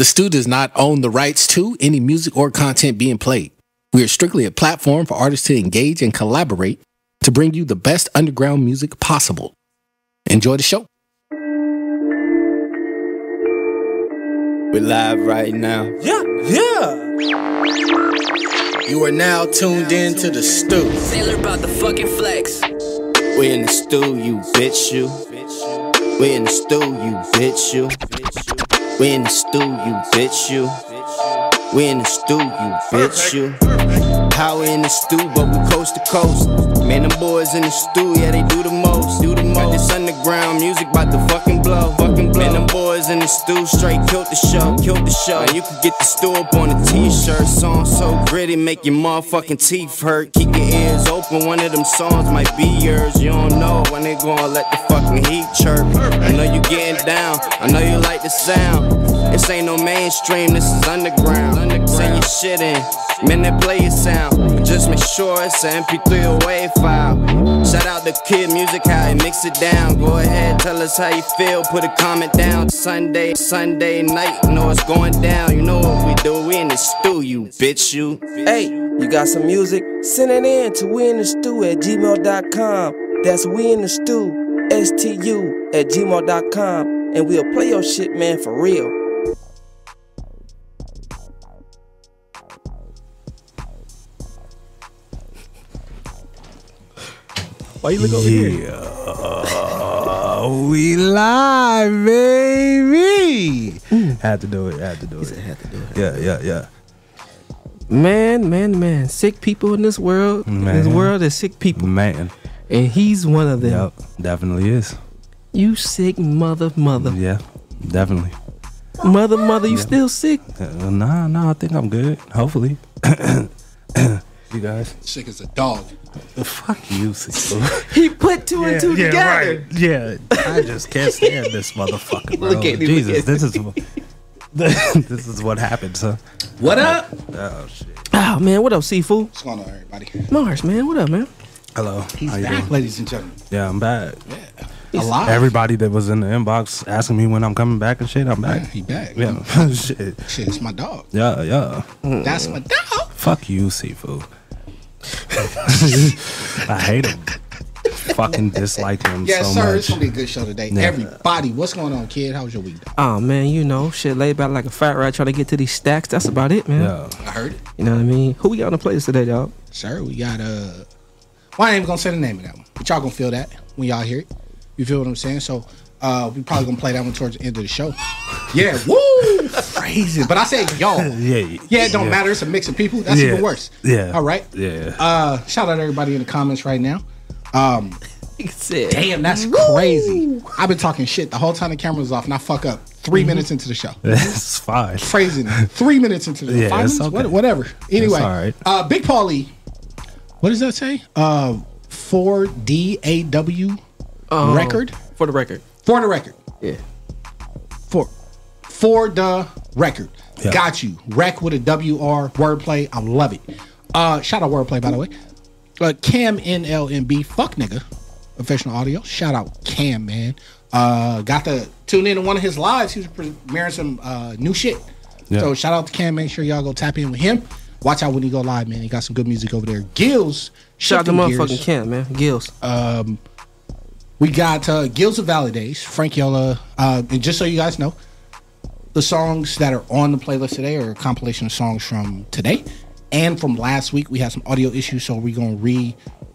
The Stu does not own the rights to any music or content being played. We are strictly a platform for artists to engage and collaborate to bring you the best underground music possible. Enjoy the show. We're live right now. Yeah, yeah. You are now tuned in to the Stew. Sailor about the fucking flex. We in the stew, you bitch, you. We in the stew, you bitch, you. We in the stew, you bitch, you. We in the stew, you bitch, you. How we in the stew, but we coast to coast. Man, them boys in the stew, yeah, they do the most. Do the most. This underground music about to fucking blow. Fucking blow. Man, them boys in the stew straight killed the show. Killed the show. And you can get the stew up on a t-shirt. Song so gritty, make your motherfucking teeth hurt. Keep your ears open, one of them songs might be yours. You don't know when they gonna let the fucking heat chirp. I know you getting down, I know you like the sound. This ain't no mainstream, this is underground. Send your shit in, man, play your sound. Just make sure it's an MP3 or WAV file. Shout out to Kid Music, how he mix it down. Go ahead, tell us how you feel, put a comment down. Sunday, Sunday night, know it's going down. You know what we do, we in the stew, you bitch, you. Hey, you got some music? Send it in to we in the stew at gmail.com. That's we in the stew, S T U at gmail.com. And we'll play your shit, man, for real. Why you look over here? Yeah, we live, baby. Had to do it. Had to do it. had to do it. Yeah, yeah, yeah. Man, man, man. Sick people in this world. In this world, is sick people. Man, And he's one of them. yep, definitely is. You sick mother, mother. Yeah, definitely. Mother, mother, you still sick? Uh, nah, nah. I think I'm good. Hopefully. you guys. Sick as a dog. Fuck you, Cisco. He put two and two together. right. Yeah, I just can't stand this motherfucker, bro. Look at him, look Jesus, at this is this is what happens, huh? What up? Oh shit. Oh, man, what up, Seafood? What's going on, everybody? Mars, man, what up, man? Hello. He's How you back, doing? ladies and gentlemen. Yeah, I'm back. Yeah, alive. Everybody that was in the inbox asking me when I'm coming back and shit, I'm back. He back. Yeah, shit. Shit, it's my dog. Yeah, yeah. That's my dog. Fuck you, seafood. I hate him. Fucking dislike him Yes, so sir. much. It's gonna be a good show today. Yeah. Everybody, what's going on, kid? How's your week? Dog? Oh, man, you know, shit laid back like a fat rat trying to get to these stacks. That's about it, man. Yeah. I heard it, You know what I mean? Who we got on the playlist today, dog? sir. We got uh. Well, I ain't even gonna say the name of that one, but y'all gonna feel that when y'all hear it. You feel what I'm saying? So, uh, we probably gonna play that one towards the end of the show. Yeah, woo, crazy. But I said y'all. Yeah. Yeah, it don't matter. It's a mix of people. That's Yeah. even worse. Yeah. All right. Yeah. Uh, shout out everybody in the comments right now. Um, damn, that's crazy. I've been talking shit the whole time the camera's off, and I fuck up 3 minutes into the show. It's fine. Crazy. Three minutes into the Yeah, five minutes, okay. What- whatever. Anyway, all right. uh, Big Paulie. What does that say? Uh, for D A W um, record For the record. For the record Yeah. for for the record. Yeah. Got you. Rec with a W R wordplay. I love it. Uh, shout out wordplay by the way. Uh, Cam NLMB. Fuck nigga. Professional audio. Shout out Cam man. Uh, got to tune in to one of his lives. He was premiering some uh, new shit. Yeah. So shout out to Cam. Make sure y'all go tap in with him. Watch out when he go live, man. He got some good music over there. Gills. Shout out to motherfucking. Kent, man. Gills. We got uh, Gills of Validays, Frank Yola. Uh, and just so you guys know, the songs that are on the playlist today are a compilation of songs from today and from last week. We had some audio issues, so we're going to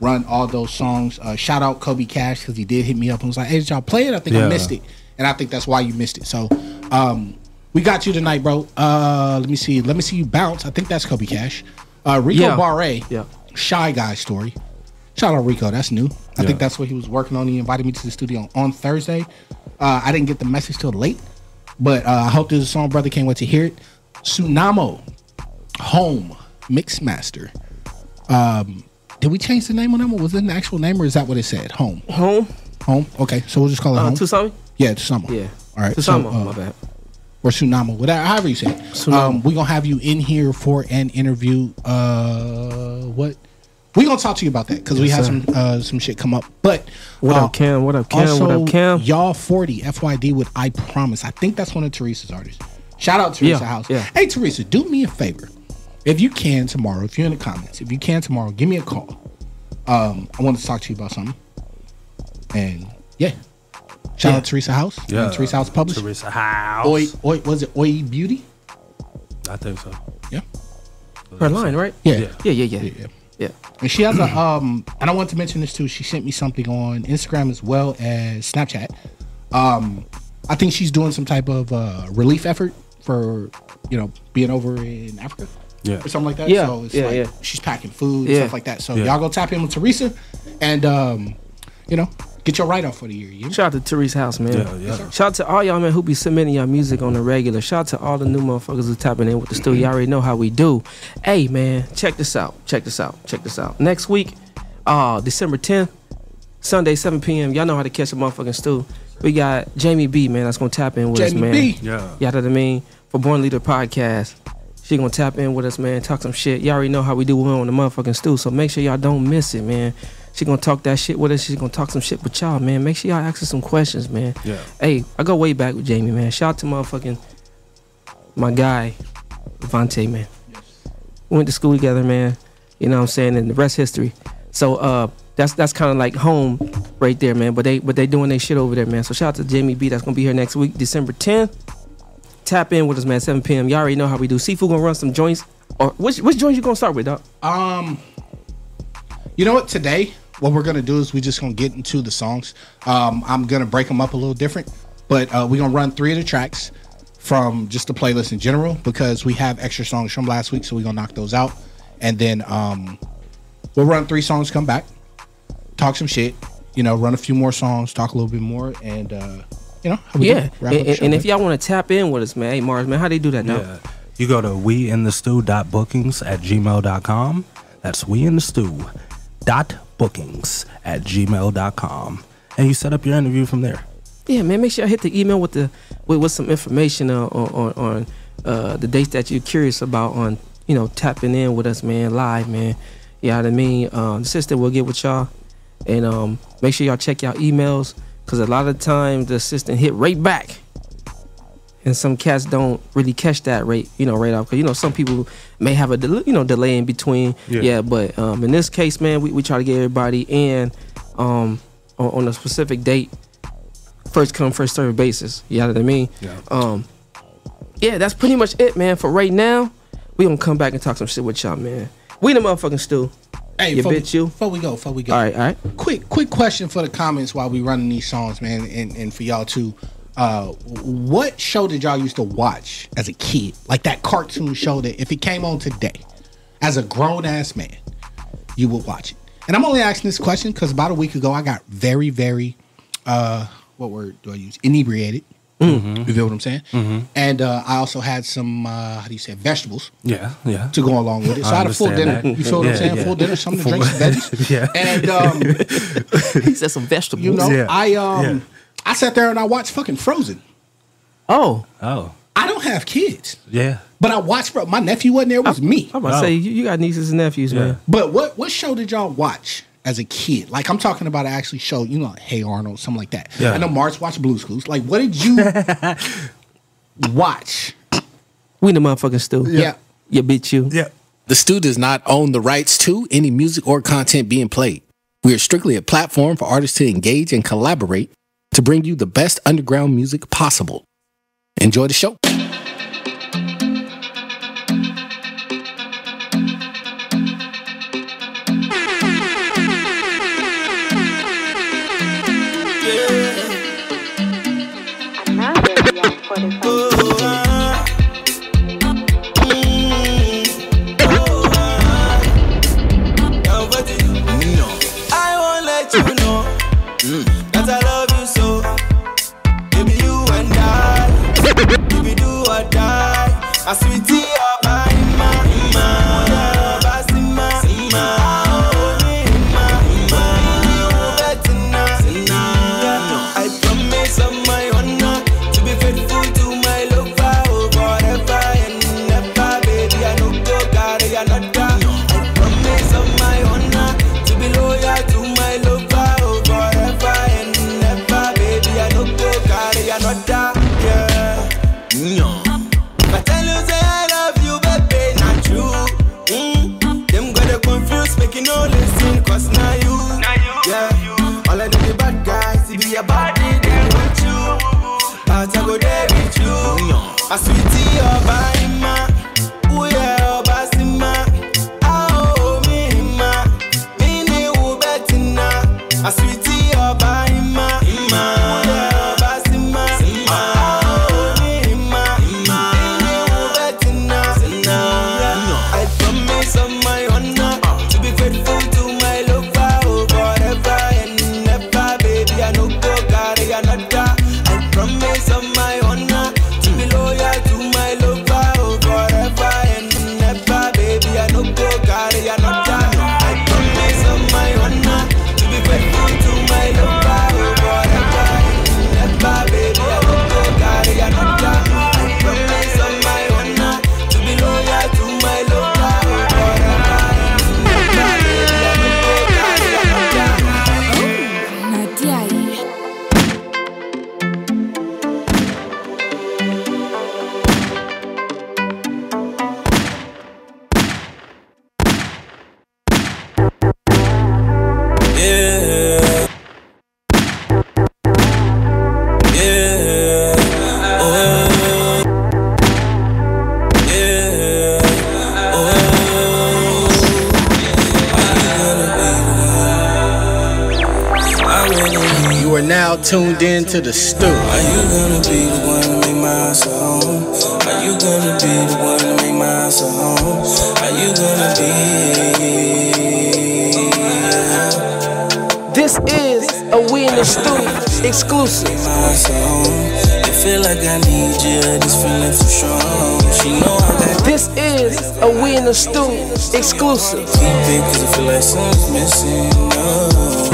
rerun all those songs. Uh, shout out Kobe Cash because he did hit me up and was like, hey, did y'all play it? I think I missed it. And I think that's why you missed it. So um, we got you tonight, bro. Uh, let me see. Let me see you bounce. I think that's Kobe Cash. Uh, Rico Yeah. Barre, Yeah. Shy Guy story. Shout out Rico, that's new. I Yeah. think that's what he was working on. He invited me to the studio on Thursday. Uh, I didn't get the message till late, but uh, I hope there's a song, brother. Can't wait to hear it. Tsunamo, Home, Mix Master. Um, did we change the name on that one? Was it an actual name or is that what it said? Home, Home. Home. Okay, so we'll just call it Uh, Home. Tusami? yeah, Tsunamo. Yeah. All right. Tusama, so, uh, my bad. or Tsunamo, whatever, however you say it. Um, we're gonna have you in here for an interview. Uh, what? We're gonna talk to you about that because we Yes, had sir. some uh, some shit come up. But What uh, up, Cam? What up, Cam? Also, what up, Cam? y'all forty FYD with I promise. I think that's one of Teresa's artists. Shout out Teresa Yeah, House. yeah. Hey Teresa, do me a favor. If you can tomorrow, if you're in the comments, if you can tomorrow, give me a call. Um, I want to talk to you about something. And yeah. Shout Yeah. out Teresa House. Yeah. And Teresa House published. Teresa House. Oi, oi, was it Oi Beauty? I think so. Yeah. Her line, right? Yeah. Yeah. Yeah, yeah, yeah. Yeah, yeah. Yeah. And she has a um and I want to mention this too. She sent me something on Instagram as well as Snapchat. Um I think she's doing some type of uh relief effort for, you know, being over in Africa. Yeah. Or something like that. Yeah, So it's yeah, like yeah. she's packing food and Yeah. stuff like that. So Yeah. y'all go tap in with Teresa and um, you know, get your write off for the year. You? Shout out to Teresa House, man. Yeah, yeah. Shout out to all y'all, man, who be submitting y'all music on the regular. Shout out to all the new motherfuckers who tapping in with the studio. Y'all already know how we do. Hey, man, check this out. Check this out. Check this out. Next week, uh, December 10th, Sunday, 7 p.m. Y'all know how to catch a motherfucking stew. We got Jamie B, man, that's gonna tap in with us, Jamie man. B. Yeah. Y'all know what I mean? For Born Leader Podcast. She gonna tap in with us, man. Talk some shit. Y'all already know how we do when we're on the motherfucking stew. So make sure y'all don't miss it, man. She gonna talk that shit with us. She's gonna talk some shit with y'all, man. Make sure y'all ask her some questions, man. Yeah. Hey, I go way back with Jamie, man. Shout out to motherfucking my guy, Vontae, man. We went to school together, man. You know what I'm saying? And the rest history. So uh that's that's kind of like home right there, man. But they but they doing their shit over there, man. So shout out to Jamie B. That's gonna be here next week, December 10th. Tap in with us, man. 7 p.m. Y'all already know how we do. Seafood gonna run some joints. Or which which joint you gonna start with, dog? Um, you know what? Today, what we're gonna do is we're just gonna get into the songs. Um, I'm gonna break them up a little different, but uh, we're gonna run three of the tracks from just the playlist in general because we have extra songs from last week, so we're gonna knock those out, and then um, we'll run three songs, come back, talk some shit, you know, run a few more songs, talk a little bit more, and uh, you know, how we Yeah. do. Wrap And, up and, show, and if y'all want to tap in with us, man, hey Mars, man, how do they do that now? Yeah. You go to weinthestew.bookings at gmail.com. That's weinthestew.bookings at gmail.com. And you set up your interview from there. Yeah, man. Make sure I hit the email with the with, with some information uh, on on, uh, the dates that you're curious about on you know tapping in with us, man, live, man. You know what I mean? Um, the sister will get with y'all, and um, make sure y'all check y'all emails because a lot of times the assistant hit right back, and some cats don't really catch that rate, you know, right off. Because you know some people may have a del- you know delay in between. Yeah. Yeah, but um, in this case, man, we, we try to get everybody in um, on, on a specific date first come first serve basis. You know what I mean? Yeah. Um, yeah, that's pretty much it, man. For right now, we gonna come back and talk some shit with y'all, man. We the motherfucking stew. hey, you before, bitch, you. Before we go, before we go, All right, all right. quick quick question for the comments while we running these songs man and, and for y'all too uh what show did y'all used to watch as a kid like that cartoon show that if it came on today as a grown-ass man you would watch it and i'm only asking this question because about a week ago i got very very uh what word do i use inebriated you feel what i'm saying and uh i also had some uh how do you say vegetables Yeah, yeah. to go along with it. So I, I had a full dinner. that. You feel what I'm saying? yeah. Full dinner, something to drink, some veggies. Yeah. And um, He said some vegetables. you know, Yeah. I um Yeah. I sat there and I watched fucking Frozen. Oh, Oh, I don't have kids, yeah. but I watched Fro- my nephew wasn't there, it was me. I'm about to Oh. say you, you got nieces and nephews, Yeah. man. But what what show did y'all watch as a kid? Like I'm talking about actually show, you know, Hey Arnold, something like that. Yeah. I know March watched Blue's Clues. Like what did you watch? We the motherfucking stew. Yeah. You bitch you. Yeah. The Stu does not own the rights to any music or content being played. We are strictly a platform for artists to engage and collaborate to bring you the best underground music possible. Enjoy the show. Another I sweetie of àfi tí ọba You are now tuned in to the stew. Are you gonna be the one to make my house a home? Are you gonna be the one to make my house a home? Are you gonna be? This is a We in the Stew exclusive. It feel like I need you, this feeling too strong. She know I got This is a We in the Stew exclusive. keep it cause I feel like something's missing. No.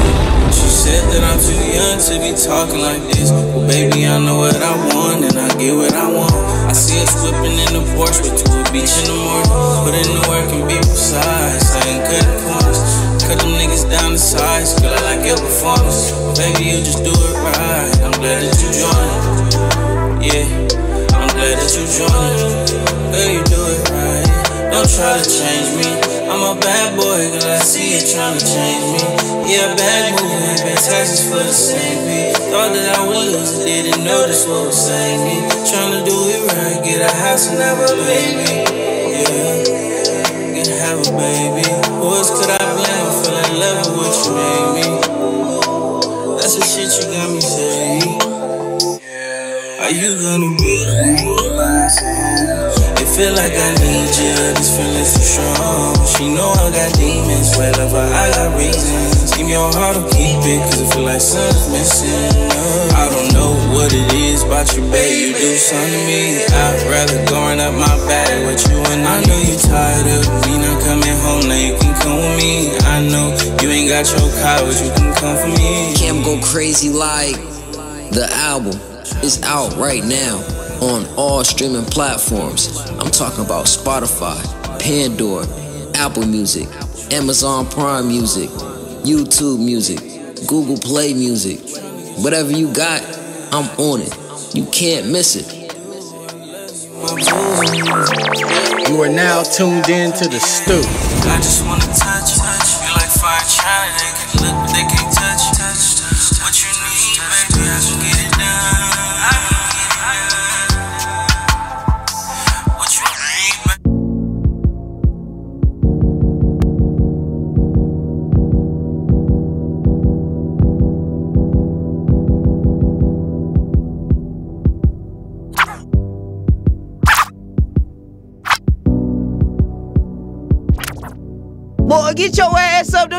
Said that I'm too young to be talking like this. Well, baby, I know what I want and I get what I want. I see us whipping in the Porsche with to beach in the morning. Put in the work and be precise. I ain't cutting corners. Cut them niggas down to size. Girl, I like your performance. Baby, you just do it right. I'm glad that you joined. Yeah, I'm glad that you joined. Girl, you do it right. Don't try to change me. I'm a bad boy, girl. I see you trying to change me. Yeah, bad move, pay taxes for the same beat. Thought that I would lose, didn't notice what was saying me. Trying to do it right, get a house and have a baby. Yeah, get have a baby. Else could I blame? Feel in love with what you made me. That's the shit you got me saying. Are you gonna be It feel like I need you, this feeling's too strong. She know I got demons, whatever, I got reasons. Give me your heart to keep it, cause I feel like something's missing. Uh, I don't know what it is about you, babe. You do something to me. I'd rather going up my back with you, and I know you tired of me not coming home. Now you can come with me. I know you ain't got your but you can come for me. Cam go crazy like the album is out right now on all streaming platforms. I'm talking about Spotify, Pandora, Apple Music, Amazon Prime Music, YouTube Music, Google Play Music. Whatever you got, I'm on it. You can't miss it. You are now tuned in to the stoop. I just wanna touch, touch. Feel like fire shining. They can look, but they can't touch, touch, touch.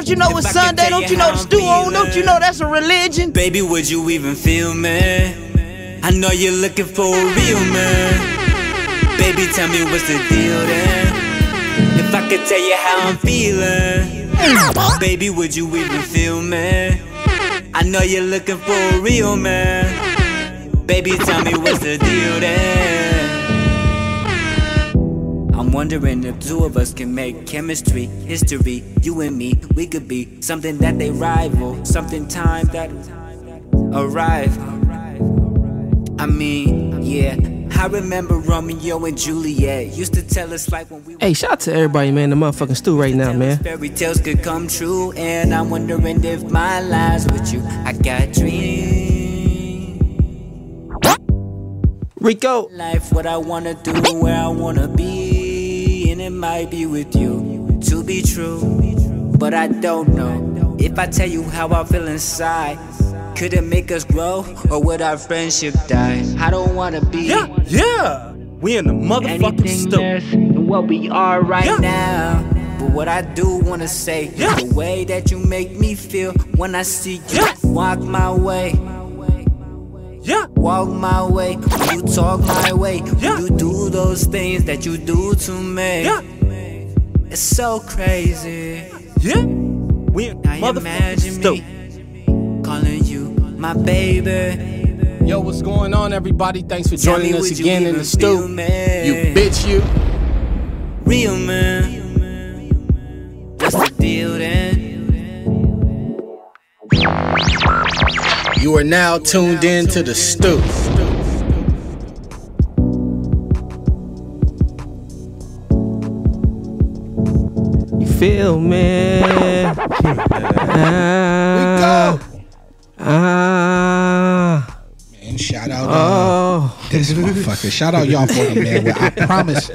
Don't you know it's If I Sunday? Don't you know the stew on? Don't you know that's a religion? Baby, would you even feel me? I know you're looking for a real man. Baby, tell me what's the deal then? If I could tell you how I'm feeling, baby, would you even feel me? I know you're looking for a real man. Baby, tell me what's the deal then? I'm wondering if two of us can make chemistry, history, you and me, we could be something that they rival, something time that arrive. I mean, yeah, I remember Romeo and Juliet used to tell us like when we Hey, shout out to everybody, man. The motherfucking stew right now, man. fairy tales could come true, and I'm wondering if my lies with you. I got dreams. Rico. Life, what I wanna do, where I wanna be, might be with you to be true, but I don't know if I tell you how I feel inside. Could it make us grow, or would our friendship die? I don't wanna be. Yeah, yeah. We in the motherfucking less than what we are right Yeah. now. But what I do wanna say, Yeah. the way that you make me feel when I see you Yeah. walk my way. Yeah. Walk my way, when you talk my way, Yeah. when you do those things that you do to me. Yeah. It's so crazy. Yeah. We Now imagine me calling you my baby. Yo, what's going on, everybody? Thanks for Tell joining us again in the stoop. You bitch, you. Real man. What's the deal then? You are now tuned in to the stoop. Feel me? Ah, ah, And shout out uh, oh. this motherfucker. Shout out y'all for him, man. Well, I promise.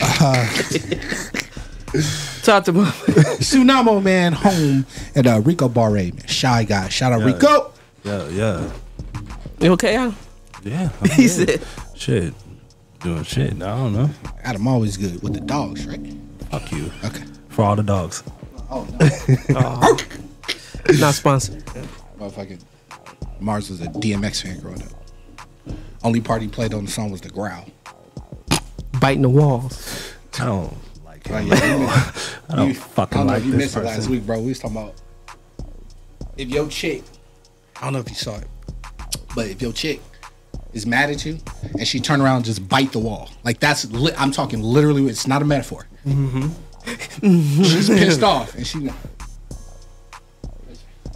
Uh, Talk to me. Tsunamo man home at uh, Rico Barre, man. Shy guy. Shout out Yeah. Rico. Yeah, yeah. You okay, Al? Yeah. I'm He good. said, Shit. Doing shit. I don't know. Adam always good with the dogs, right? Fuck you. Okay. For all the dogs. Oh no. Uh, not sponsored. Motherfucking Mars was a DMX fan growing up. Only part he played on the song was the growl. Biting the walls. I don't like Oh, it. yeah, you missed- I don't you- fucking I don't know like if you this missed it last week, bro. We was talking about if your chick, I don't know if you saw it, but if your chick is mad at you and she turn around and just bite the wall, like that's li- I'm talking literally. It's not a metaphor. Mm-hmm. She's pissed off and she.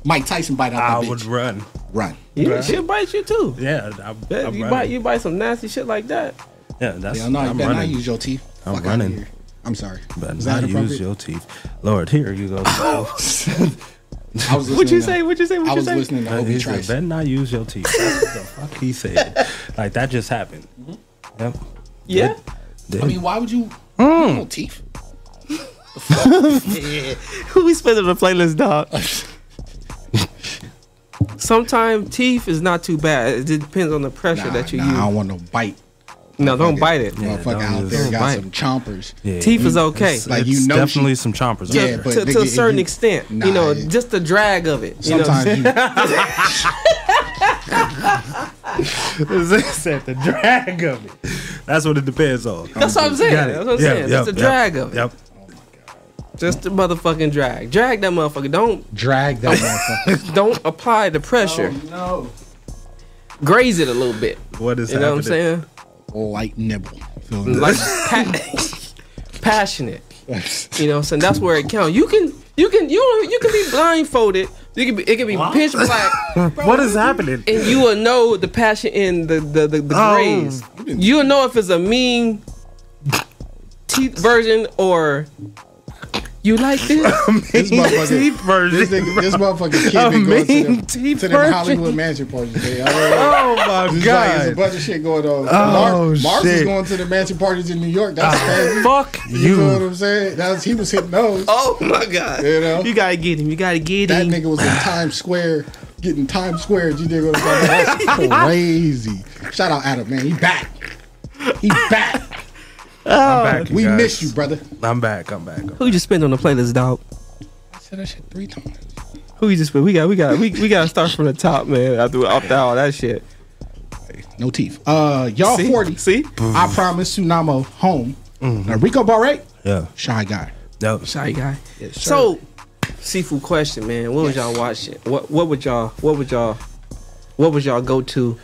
Mike Tyson bite out I that would bitch. run. Run. Yeah, she'll bite you too. Yeah, I, Yeah, I'm you running. bite you bite some nasty shit like that. Yeah, that's. Yeah, no, you I'm better not running. use your teeth. I'm Fuck running. I'm sorry. But Is that not use your teeth. Lord, here you go. I was listening What you to- say? What you say? What I you was say? listening to Obi he said, Trice. better not use your teeth. That's the fuck he said. Like that just happened. Yep. Yeah. Did. I mean, why would you? Mm. You teeth. Who we spending the playlist, dog? Sometimes teeth is not too bad. It depends on the pressure Nah, that you nah, I don't want no bite. No, don't bite it. Yeah, Motherfucker don't out there got bite. some chompers. Yeah. Teeth is okay. It's, Like, it's you know definitely she- some chompers. Yeah, out but to, to a certain you- extent, Nah, you know, it- just the drag of it. You know, Sometimes you, said the drag of it. That's what it depends on. that's what I'm saying. That's what I'm saying. yep, just the yep, drag of it. Yep. Just the motherfucking drag. Drag that motherfucker. Don't drag that motherfucker. don't apply the pressure. Oh, no. Graze it a little bit. What is it? You know what I'm saying? Light nibble. Like pa- passionate. You know what I'm saying? That's where it counts. You can you can you you can be blindfolded. You can be it can be pitch black. What is happening? and you will know the passion in the the the, the Oh. graze. You'll know if it's a mean teeth version or you like this. This motherfucker, Teeth version. this, nigga, this motherfucking kid A been going to mean them, to them. Hollywood mansion parties. man. I don't know. Oh my god! like, there's a bunch of shit going on. Oh, Mar- Mars is shit. going to the mansion parties in New York. That's ah, crazy. Fuck You know what. I'm saying? That was, he was hitting those. oh my god. You know? You gotta get him. You gotta get That him. That nigga was in Times Square getting Times Square. You dig what I'm saying? That's crazy. Shout out Adam, man. He back. He back. I'm back. we guys. miss you, brother. I'm back. I'm back. Who you just spend on the playlist, dog? I said that shit three times. Who you just spend? We got we got we, we gotta start from the top, man. After after all that shit. No teeth. Uh, y'all See? 40. See? I promise Tsunamo home. Mm-hmm. Now, Rico Barre, Yeah. shy guy. Yep. Shy guy. So, seafood question, man. What was y'all watching? What what would y'all what would y'all what would y'all go to?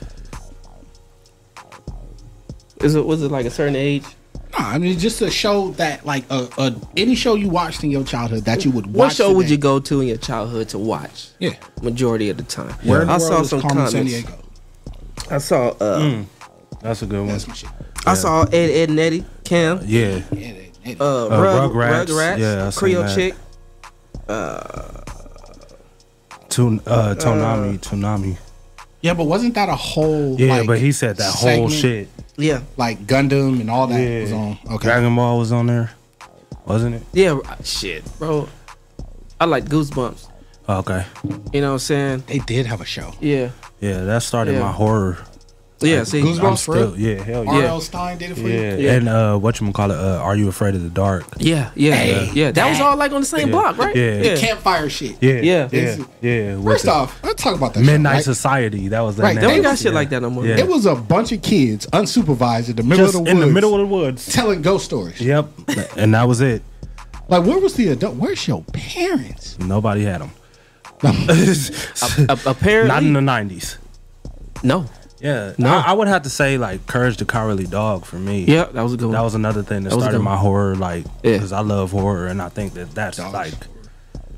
Is it was it like a certain age? Nah, I mean, just a show that, like, uh, uh, any show you watched in your childhood that you would watch. What show would you go to in your childhood to watch? Yeah. Majority of the time. Where in the I world saw is some Carmen comments. Sandiego? I saw uh Mm. That's a good one. That's my shit. I saw Ed Ed and Eddie, Cam, Yeah. Yeah, they- they- uh, Uh, Rug, Rugrats. Rugrats, Yeah, I seen Creole that. Chick. Tun- uh, Toonami. Toonami. Yeah, but wasn't that a whole? Yeah, like, but he said that whole shit. Yeah. Like Gundam and all that Yeah. was on. Okay. Dragon Ball was on there, wasn't it? Yeah, uh, shit, bro. I like Goosebumps. Okay. You know what I'm saying? They did have a show. Yeah. Yeah, that started Yeah. my horror. Yeah, Like, see, I'm Goosebumps for? Yeah, hell yeah. R.L. Stine did it for Yeah, you. and uh, what you call it? Uh, Are you afraid of the dark? Yeah, yeah, Hey, yeah. That, was all like on the same Yeah. block, right? Yeah. The campfire shit. Yeah, Yeah. yeah, yeah. First the off, let's talk about that. Midnight show, right? Society. That was that. Right, name. They don't got was- shit like that no more. Yeah. It was a bunch of kids unsupervised in the middle Just of the in woods, the middle of the woods. telling ghost stories. Yep, and that was it. Like, where was the adult? Where's your parents? Nobody had them. A- apparently, Not in the nineties. no. Yeah, No. I, I would have to say like Courage the Cowardly Dog for me. Yeah, that was a good one. that was another thing that, That started my horror, like Yeah. because I love horror, and I think that that's like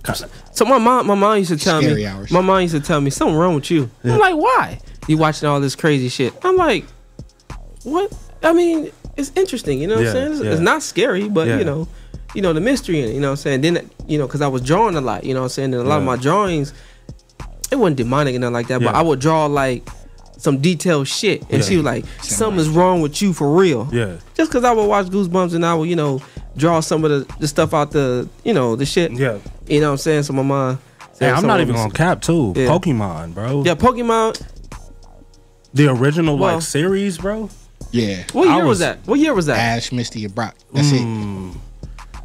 kind of So my mom, my mom used to tell Scary me, hours. my mom used to tell me something wrong with you. I'm like, why? You watching all this crazy shit? I'm like, what? I mean, it's interesting. You know what Yeah, I'm saying? It's, yeah. it's not scary, but Yeah. you know, you know the mystery in it. You know what I'm saying? Then you know, because I was drawing a lot. You know what I'm saying? And a lot of my drawings, it wasn't demonic and nothing like that. But I would draw like some detailed shit, and Yeah. she was like, "Something's wrong with you for real." yeah, Just because I would watch Goosebumps and I would, you know, draw some of the, the stuff out the, you know, the shit. yeah. You know what I'm saying? So my mom. said Yeah, I'm not even was- on cap too. Yeah. Pokemon, bro. Yeah, Pokemon. The original Well- like series, bro. Yeah. What year was, was- that? What year was that? Ash, Misty, and Brock. That's it. Mm.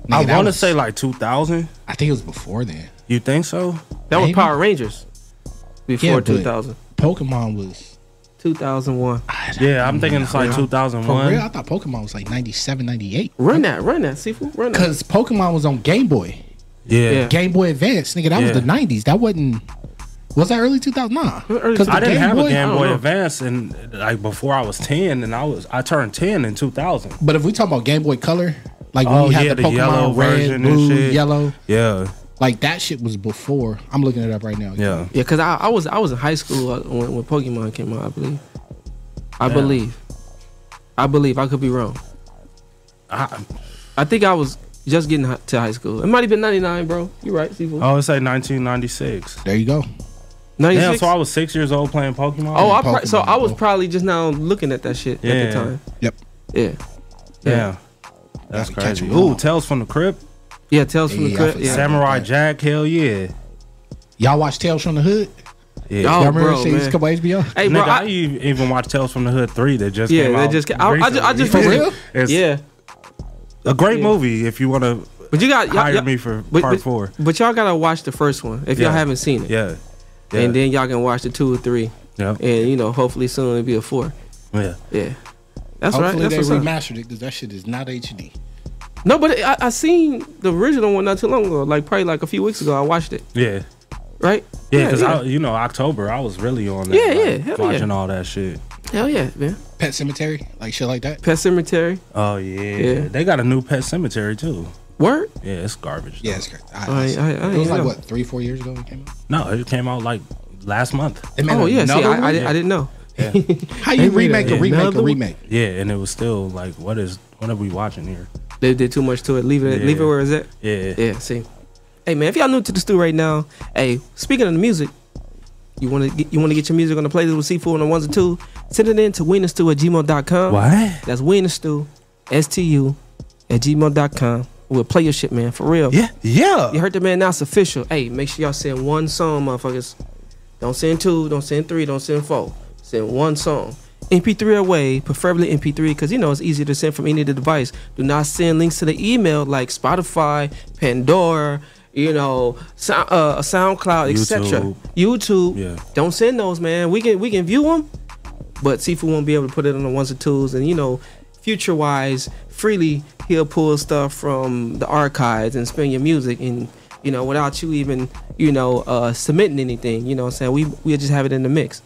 Nigga, I want to say like 2000. I think it was before then. You think so? that was. Power Rangers. Before Yeah, 2000. Pokemon was 2001. Ah, yeah, I'm thinking it's like for real. I thought Pokemon was like 97, 98. Run that, run that, Seafood. Run that. Because Pokemon was on Game Boy. Yeah. Yeah. Game Boy Advance. Nigga, that Yeah. was the 90s. That wasn't. Was that early 2000? Nah. Early- Because I didn't have a Game Boy. Advance and like before I was 10 and I was I turned 10 in 2000. But if we talk about Game Boy Color, like when Oh, you had yeah, the the Pokemon yellow red, version and blue, shit. yellow, Yeah. Like that shit was before. I'm looking it up right now. Yeah. Yeah, because I, I was I was in high school uh, when, when Pokemon came out, I believe. I Yeah. believe. I believe. I could be wrong. I, I think I was just getting to high school. It might have been 99, bro. You're right, Seafood. I would say 1996. There you go. 96? Yeah, so I was six years old playing Pokemon. oh, I pro- so Pokemon, I was bro. probably just now looking at that shit at the time. Yep. Yeah. yeah. That's Gotta catch crazy. 'em Ooh, all. Tales from the Crypt. Yeah, Tales from the Yeah, I Crypt. Yeah. Samurai. Jack. Hell yeah. Y'all watch Tales from the Hood? Yeah. Oh, Y'all remember bro, that shit man. come on HBO? Hey, bro, Nigga, I, I, even watched Tales from the Hood 3 that just Yeah, came that out. just I- I ju- I just- For real? It's yeah. a great Yeah. movie if you want to But you got y'all, hire y'all- me for but, part but- four. But y'all gotta watch the first one if y'all haven't seen it, Yeah. Yeah. and then y'all can watch the two or three, yeah. and you know hopefully soon it'll be a four. Yeah. Yeah, that's Hopefully right. That's they what's remastered it because that shit is not HD. No, but I, I seen the original one not too long ago, like probably like a few weeks ago. I watched it. Yeah. Right? Yeah, because yeah. you know October, I was really on that. Yeah, like, yeah, hell yeah. watching all that shit. Hell yeah, man. Pet Sematary, like shit like that. Pet Sematary. Oh yeah. Yeah. they got a new pet sematary too. Word. Yeah, it's garbage. Yeah, it's great. I- I- I it was ain't like know. what three, four years ago it came out. No, it came out like last month. Oh yeah. See, I, I, one? did, I didn't know. Yeah, How you remake a a- remake another a one? remake? yeah, and it was still like, what is what are we watching here? They did too much to it. Leave it. Yeah. Leave it where it's at. Yeah, Yeah. See. Hey man, if y'all new to the stew right now, hey, speaking of the music, you want to get you want to get your music on the playlist with Seafood and the ones and two, send it in to weinthestew at gmail.com. What? That's weinthestew, S T U, at gmail.com. We'll play your shit, man, for real. Yeah, yeah. You heard the man, now it's official. Hey, make sure y'all send one song, motherfuckers. Don't send two, don't send three, don't send four. Send one song. MP3 away, preferably MP3, because you know it's easier to send from any of the device. Do not send links to the email like Spotify, Pandora, you know, sound, uh, SoundCloud, etc. YouTube. YouTube. Yeah. Don't send those, man. We can we can view them, but Seafood won't be able to put it on the ones and twos. And you know, future wise, freely he'll pull stuff from the archives and spin your music, and you know, without you even you know uh, submitting anything. You know, what I'm saying we we just have it in the mix.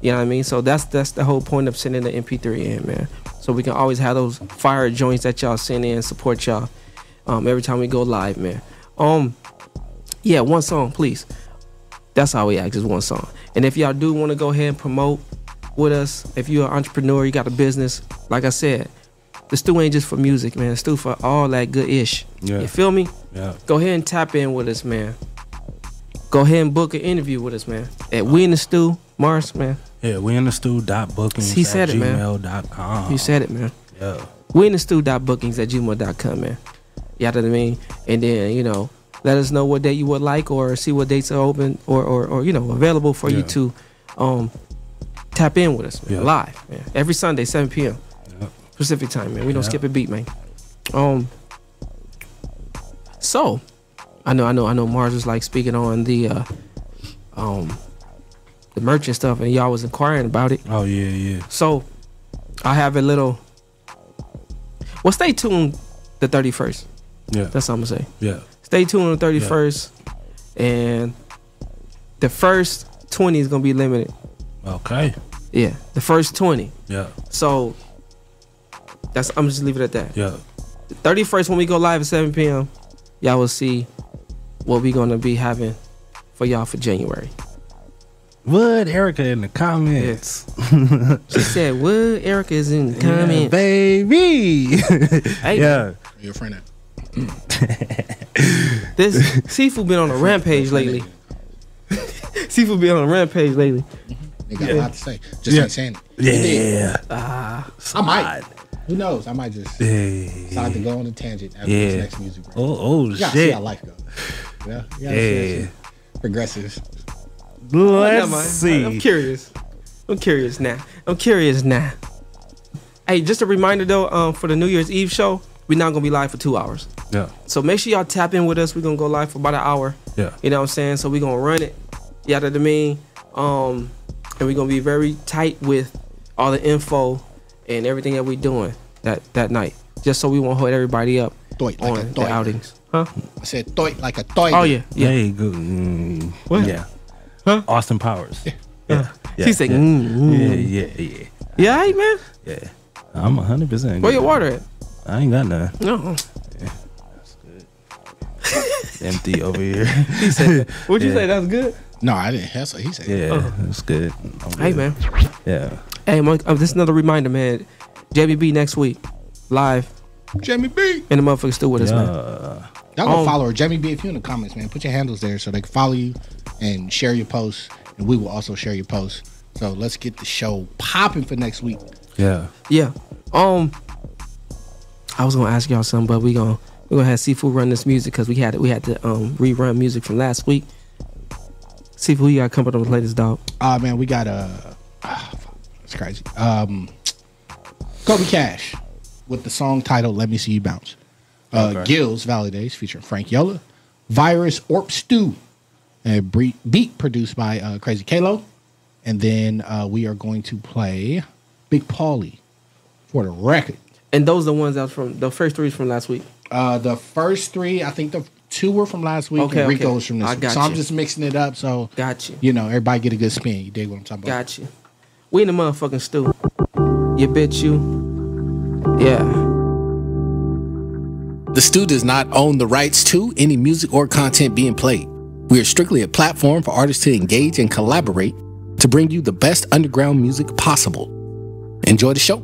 You know what I mean? So that's that's the whole point of sending the MP3 in, man. So we can always have those fire joints that y'all send in, support y'all um, every time we go live, man. Um, yeah, one song, please. That's all we ask is one song. And if y'all do want to go ahead and promote with us, if you're an entrepreneur, you got a business, like I said, the stew ain't just for music, man. The stew for all that good ish. Yeah. You feel me? Yeah. Go ahead and tap in with us, man. Go ahead and book an interview with us, man. At We in the Stew, Mars, man. Yeah, we in the stew dot bookings He at said it, man. gmail.com. You said it, man. Yeah. We in the stew dot bookings at gmail.com, man. You know what I mean? And then, you know, let us know what date you would like or see what dates are open or, or, or you know, available for you to um tap in with us, man. Yeah. Live, man. Every Sunday, 7 p.m. Pacific time, man. We don't Yeah. skip a beat, man. Um so I know I know I know Mars was like speaking on the uh um the merch and stuff and y'all was inquiring about it. Oh yeah, yeah. So I have a little. Well, stay tuned the thirty first. Yeah. That's all I'm gonna say. Yeah. Stay tuned on the thirty first, and the first twenty is gonna be limited. Okay. Yeah, the first twenty. Yeah. So that's I'm just leave it at that. Yeah. The thirty first when we go live at seven p.m. Y'all will see what we gonna be having for y'all for January. What Erica in the comments? She said, "What Erica is in the Yeah, baby." Hey, yeah. Your friend. This seafood been on a rampage lately. seafood been on a rampage lately. They got a lot to say. Just Yeah. ain't saying it. Yeah. Ah, I might. Who knows? I might just decide to go on a tangent after this next music break. Oh, oh you gotta see how life goes. Yeah. You gotta see Yeah. how progresses. Let's Never mind. see. I'm curious. I'm curious now. I'm curious now. Hey, just a reminder though, um, for the New Year's Eve show, we're not gonna be live for two hours. Yeah. So make sure y'all tap in with us. We're gonna go live for about an hour. Yeah. You know what I'm saying? So we're gonna run it. You know what I mean? Um, and we're gonna be very tight with all the info and everything that we're doing that that night. Just so we won't hold everybody up Thoi, like a on the outings. Huh? I said thoi like a thoi. Oh yeah, yeah. Hey, good. Mm, What? Yeah. Huh? Austin Powers. Yeah. She said, yeah. mm, mm. yeah, yeah, yeah, Yeah, hey man. yeah. I'm 100. percent Where your water at? I ain't got none. No. Yeah. That's good. Empty over here. He said, "What'd you Yeah. say? That's good." No, I didn't. That's what he said. Yeah, Oh. that's good. I'm Hey man. Yeah. Hey, Mike, uh, this is another reminder, man. JBB next week, live Jamie B. in the motherfucker still with us, man. Y'all go Um, follow her. Jamie B, if you in the comments, man, put your handles there so they can follow you and share your posts. And we will also share your posts. So let's get the show popping for next week. Yeah. Yeah. Um, I was gonna ask y'all something, but we gonna we gonna have seafood run this music because we had we had to um rerun music from last week. See Seafood, you got to come up with the latest dog. Uh man, we got a uh, it's crazy. Um Kobe Cash with the song titled Let Me See You Bounce. Uh Okay. Gills Validates featuring Frank Yola, Virus Orp Stew, a beat produced by uh, Crazy Kalo. And then uh, we are going to play Big Paulie for the record. And those are the ones that was from the first three from last week. Uh, the first three, I think the two were from last week, Okay, and Rico okay. was from this I week. got So I'm just mixing it up so Got you. you know everybody get a good spin. You dig what I'm talking about? Got you. We in the motherfucking stew. You bitch, you. Yeah. The Stu does not own the rights to any music or content being played. We are strictly a platform for artists to engage and collaborate to bring you the best underground music possible. Enjoy the show.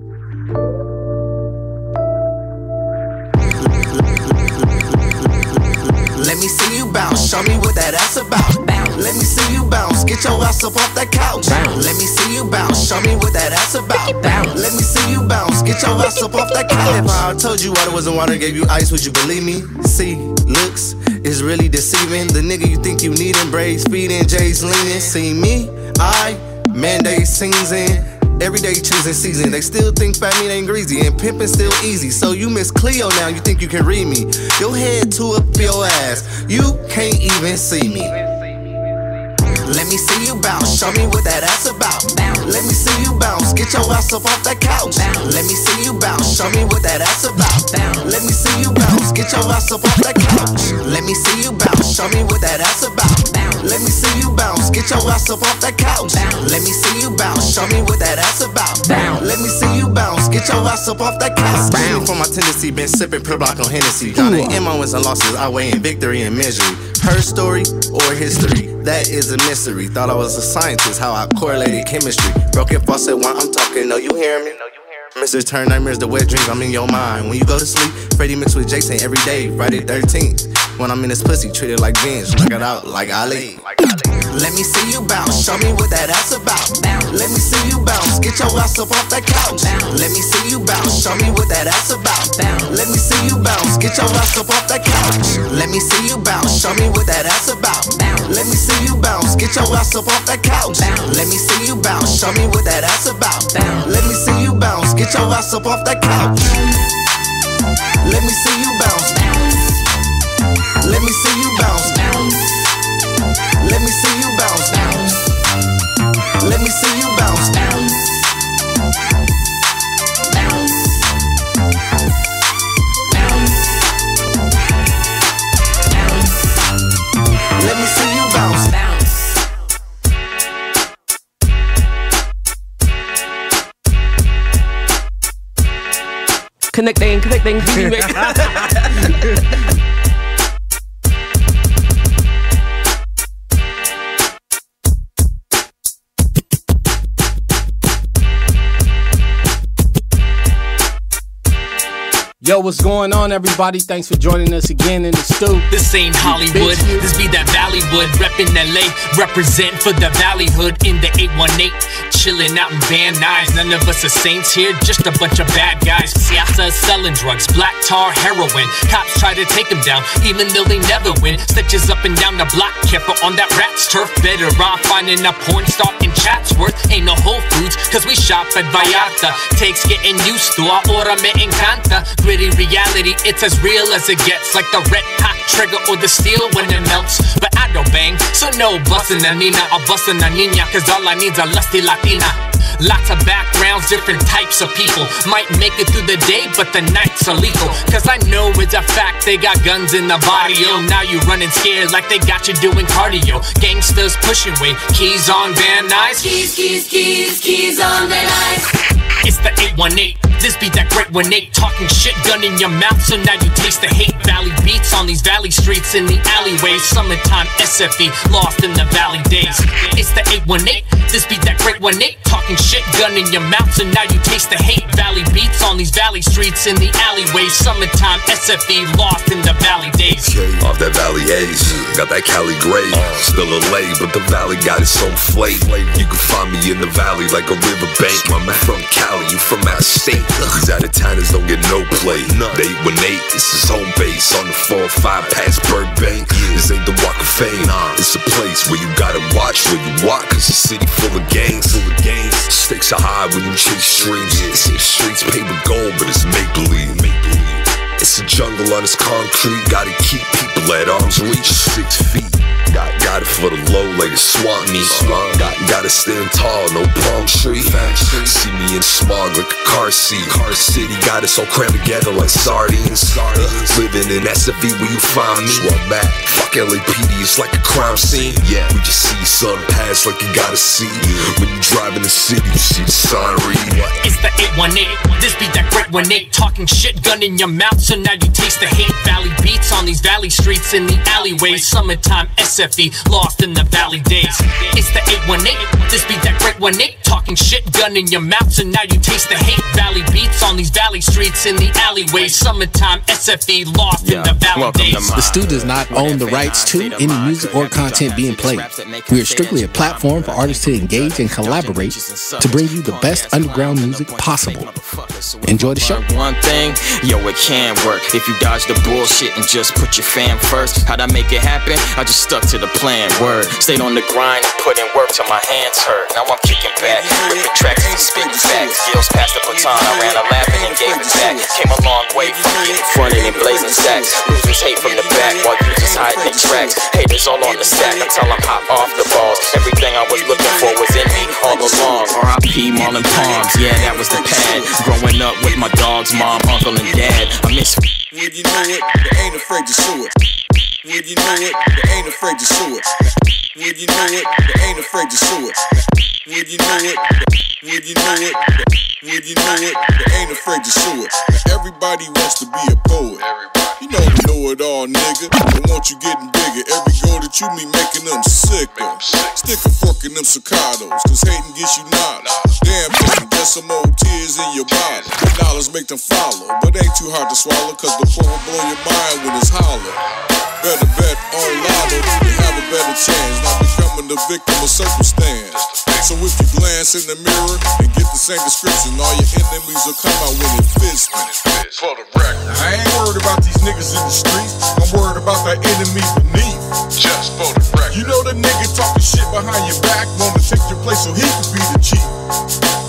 Let me see bounce, show me what that ass about. Bounce. Let me see you bounce, get your ass up off that couch. Bounce. Let me see you bounce, show me what that ass about. Bounce. Let me see you bounce, get your ass up off that couch. If I told you water wasn't water, gave you ice, would you believe me? See, looks is really deceiving. The nigga you think you need in braids, feeding J's leaning. See me, I mandate scenes in. Every day choosing season, they still think fat meat ain't greasy and pimping still easy. So you miss Cleo now, you think you can read me. Your head to up your ass, you can't even see me. Let me see you bounce, show me what that ass about. Let me see you bounce, get your ass up off that couch. Let me see you bounce, show me what that ass about. Let me see you bounce, get your ass up off that couch. Let me see you bounce, show me what that ass about. Let me see you bounce, get your ass up off that couch. Let me see you bounce, show me what that ass about. Let me see you bounce, get your ass up off that couch. Me for my tendency, been sipping pill block on Hennessy. Got an M on wins and losses, I weigh in victory and misery. Her story or history, that is a mystery. Thought I was a scientist, how I correlated chemistry. Broken faucet while I'm talking, no, you hear me? Know you hear me Mr. Turn nightmares, the wet dreams, I'm in your mind. When you go to sleep, Freddie mixed with Jason every day, Friday 13th. When I'm in this pussy, treat it like beans. Knock it out like Ali. Let me see you bounce. Show me what that ass about. Let me see you bounce. Get your ass up off that couch. Let me see you bounce. Show me what that ass about. Let me see you bounce. Get your ass up off that couch. Let me see you bounce. Show me what that ass about. Let me see you bounce. Get your ass up off that couch. Let me see you bounce. Show me what that ass about. Let me see you bounce. Get your ass up off that couch. Let me see you bounce. Let me see you bounce. Down. Let me see you bounce. Down. Let me see you bounce. Down. Bounce. Bounce. Bounce. Let me see you bounce. Bounce. Connect they ain't connecting, connecting, Yo, what's going on, everybody? Thanks for joining us again in the Stu. This ain't Hollywood, this be that Valleywood. Reppin' LA, represent for the Valleyhood in the 818. Chillin' out in Van Nuys, none of us are saints here, just a bunch of bad guys. Siasa is selling drugs, black tar, heroin. Cops try to take them down, even though they never win. Stitches up and down the block, careful on that rat's turf. Better off finding a porn star in Chatsworth. Ain't no Whole Foods, cause we shop at Vallarta. Takes getting used to, ahora me encanta. Gritty reality, it's as real as it gets. Like the red hot trigger or the steel when it melts. But I don't bang, so no bustin' a Nina or bustin' a Nina, cause all I need's a lusty Latina. Lots of backgrounds, different types of people. Might make it through the day, but the nights are lethal. Cause I know it's a fact they got guns in the barrio. Now you running scared like they got you doing cardio. Gangsters pushing weight, keys on Van Nuys. Keys, keys, keys, keys on Van Nuys. It's the 818. This be that great one eight talking shit, gun in your mouth. So now you taste the hate. Valley beats on these valley streets in the alleyways. Summertime SFV, lost in the valley days. It's the 818. This be that great one eight talking shit, gun in your mouth. So now you taste the hate. Valley beats on these valley streets in the alleyways. Summertime SFV, lost in the valley days. Off that Valley A's. Got that Cali gray. Still a lay, but the valley got its own flavor. You can find me in the valley like a riverbank. My man from Cali, you from out of state. These out of towners don't get no play. They when eight, this is home base on the four five past Burbank. This ain't the Walk of Fame. It's a place where you gotta watch where you walk. Cause the city full of gangs. Full of gangs. Stakes are high when you chase dreams. This streets with gold, but it's make believe. It's a jungle on this concrete. Gotta keep people at arm's reach. Six feet. Got, got it for the low like a swamp meet. Got, gotta stand tall, no palm tree. See me in smog like a car seat. Car city got us all crammed together like sardines. Uh, living in SFV where you find me. Where I'm. Fuck LAPD, it's like a crime scene. Yeah, we just see something pass like you gotta see. When you drive in the city, you see the sign read. It's the 818. This be that great one talking shit, gun in your mouth. So now you taste the hate. Valley beats on these valley streets in the alleyways. Summertime SFV, lost in the valley days. It's the 818. This be that great one eight talking shit, gun in your mouth. So now you taste the hate. Valley beats on these valley streets in the alleyways. Summertime SFV, lost in the valley days. The Stu does not own the rights to any music or content being played. We are strictly a platform for artists to engage and collaborate to bring you the best underground music possible. Enjoy the show. One thing, yo, it can work if you dodge the bullshit and just put your fam first. How'd I make it happen? I just stuck to the plan. Word, stayed on the grind and put in work till my hands hurt. Now I'm kicking back, ripping tracks and spitting facts. Skills past the baton, I ran a lap and gave it back. Came a long way from getting fronted and blazing sacks. Losers hate from the back while you just hide their tracks. Haters all on the stack until I'm hot off the balls. Everything I was looking for was in me all along. R.I.P. Marlon Palms, yeah, that was the pad. Growing up with my dogs, mom, uncle, and dad. I miss. Would you know it? They ain't afraid to sue it. Would you know it? They ain't afraid to sue it. Would you know it? They ain't afraid to sue it. Would you know it? Would you know it? Would you know it? They ain't afraid to sue it. Everybody wants to be a poet. You know the know it all, nigga. They want you getting bigger. Every goal that you meet making them sicker. Stick a fork in them cicados, cause hating gets you nada. Damn, baby, get some old tears in your bottle. Knowledge make them follow, but ain't too hard to swallow, cause the poor will blow your mind when it's hollow. Bet on you have a better chance, not becoming the victim of circumstance. So if you glance in the mirror and get the same description, all your enemies will come out when it fits. For the record, I ain't worried about these niggas in the streets. I'm worried about the enemy beneath. Just for the record, you know the nigga talking shit behind your back, wanna take your place so he can be the chief.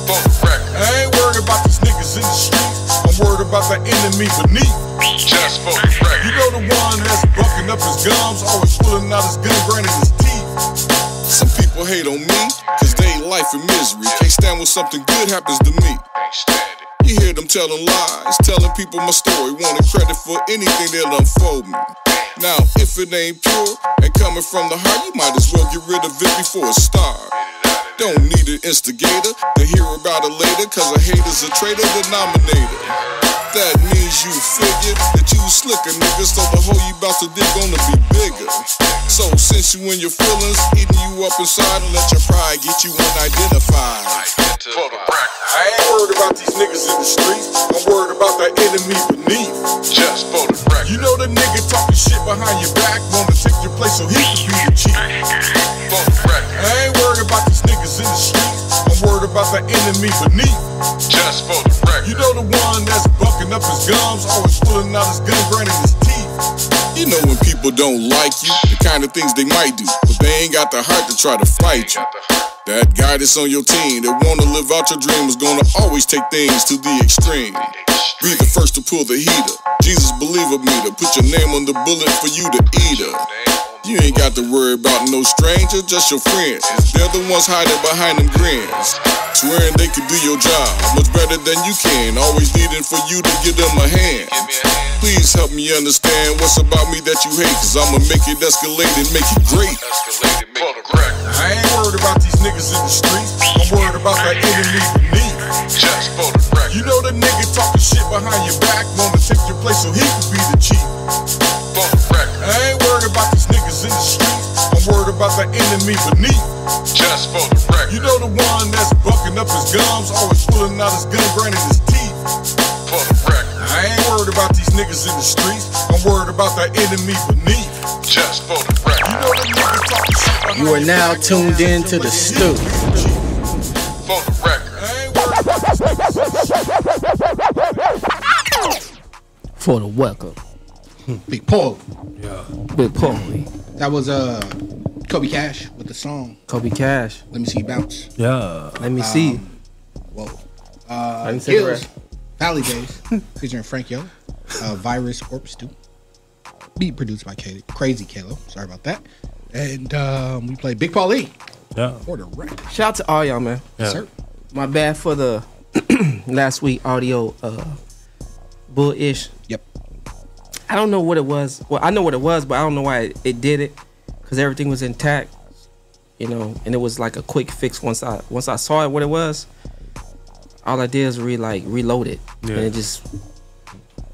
For the record, I ain't worried about these niggas in the streets. I'm worried about that enemy beneath. Just for the record, you know the one that's up his gums, always pulling out his gun, grinding his teeth. Some people hate on me, cause they life in misery. Can't stand when something good happens to me. You hear them telling lies, telling people my story, wanting credit for anything they'll unfold me. Now, if it ain't pure and coming from the heart, you might as well get rid of it before it starts. Don't need an instigator to hear about it later, cause a hater's a traitor denominator. That means you figure that you slicker, nigga, so the hole you bout to dig gonna be bigger. So since you in your feelings, eating you up inside and let your pride get you unidentified. For the record, I ain't worried about these niggas in the streets. I'm worried about that enemy beneath. Just for the record, you know the nigga talking shit behind your back, wanna take your place so he can be the chief. For the record, I ain't worried about these niggas in the streets. I'm worried about that enemy beneath. Just for the record, you know the one that's bucking up his gums, always pulling out his gun, grinding his teeth. You know when people don't like you, the kind of things they might do, but they ain't got the heart to try to fight you. That guy that's on your team that wanna live out your dream is gonna always take things to the extreme. Be the first to pull the heater. Jesus believe believer meter, put your name on the bullet for you to eat her. You ain't got to worry about no strangers, just your friends. They're the ones hiding behind them grins. Swearing they could do your job much better than you can. Always needing for you to give them a hand. Please help me understand what's about me that you hate, cause I'ma make it escalate and make it great. I ain't worried about these niggas in the streets. I'm worried about that enemy beneath. Just for the record. You know the nigga talking shit behind your back, wanna take your place so he can be the chief. For the record. I ain't worried about these niggas in the streets. I'm worried about that enemy beneath. Just for the record. You know the one that's bucking up his gums, always pulling out his gun, grinding his teeth. For the record. I ain't worried about these niggas in the streets. I'm worried about that enemy beneath. Just for the record. You know the nigga talking shit You are now tuned in to the Stu. For the record. I ain't worried about For the welcome. Big Paul. Yeah. Big Paul. That was uh Kobe Cash with the song. Kobe Cash. Let me see you bounce. Yeah. Let me see. Um, Whoa. I Uh, didn't say the Valley Days, featuring Frank Yo, uh, Virus Corpse 2. Beat produced by K- Crazy Kalo. Sorry about that. And um, we play Big Paul E. Yeah. For the record. Shout out to all y'all, man. Yeah. Sir. My bad for the last week audio uh bullish. Yep. I don't know what it was. Well, I know what it was, but I don't know why it, it did it because everything was intact, you know, and it was like a quick fix once I once I saw it what it was. All I did is re like reload it, Yeah. and it just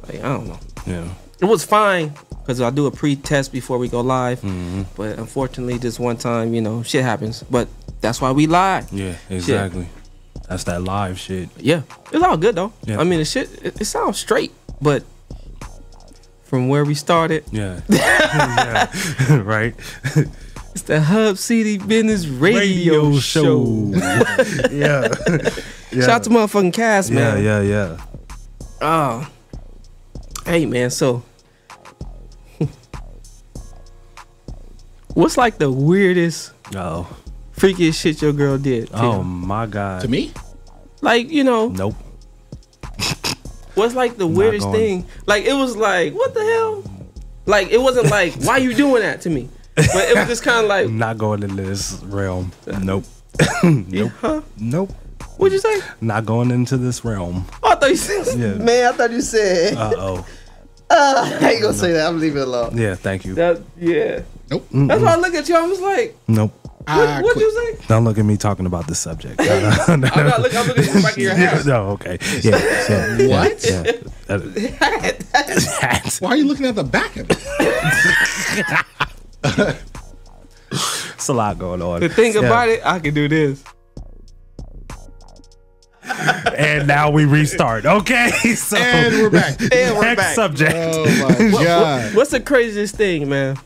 like I don't know. Yeah. It was fine because I do a pre-test before we go live, Mm-hmm. but unfortunately, this one time, you know, shit happens. But that's why we live. Yeah, Shit. exactly. That's that live shit. Yeah, it's all good though. Yeah. I mean, the shit it, it sounds straight, but from where we started, Yeah. yeah. right. it's the Hub City Business Radio, Radio Show. show. yeah. yeah. Shout out to motherfucking cast, man. yeah, yeah. Yeah. Oh, hey man. So, what's like the weirdest, Oh. freakiest shit your girl did? Oh Tim? my god. To me? like you know, Nope. What's like the weirdest thing? Like it was like, what the hell? Like it wasn't like, why you doing that to me? But it was just kind of like, not going into this realm. Nope. nope. huh? Nope. What'd you say? Not going into this realm. Oh, I thought you said. Yeah. Man, I thought you said. Uh oh. Uh, I ain't gonna say that. I'm leaving it alone. Yeah, thank you. That yeah. Nope. That's why I look at you. I was like, Nope. I What quit. you say? Don't look at me talking about this subject. I'm not looking. I'm looking at the back of your Yeah, hat. no, okay. Yeah. so, yeah, What? yeah. Uh, Why are you looking at the back of it? It's a lot going on. The thing Yeah. about it, I can do this. And now we restart. Okay. So And we're back. And we're next back. subject. Oh my What- what- what's the craziest thing, man?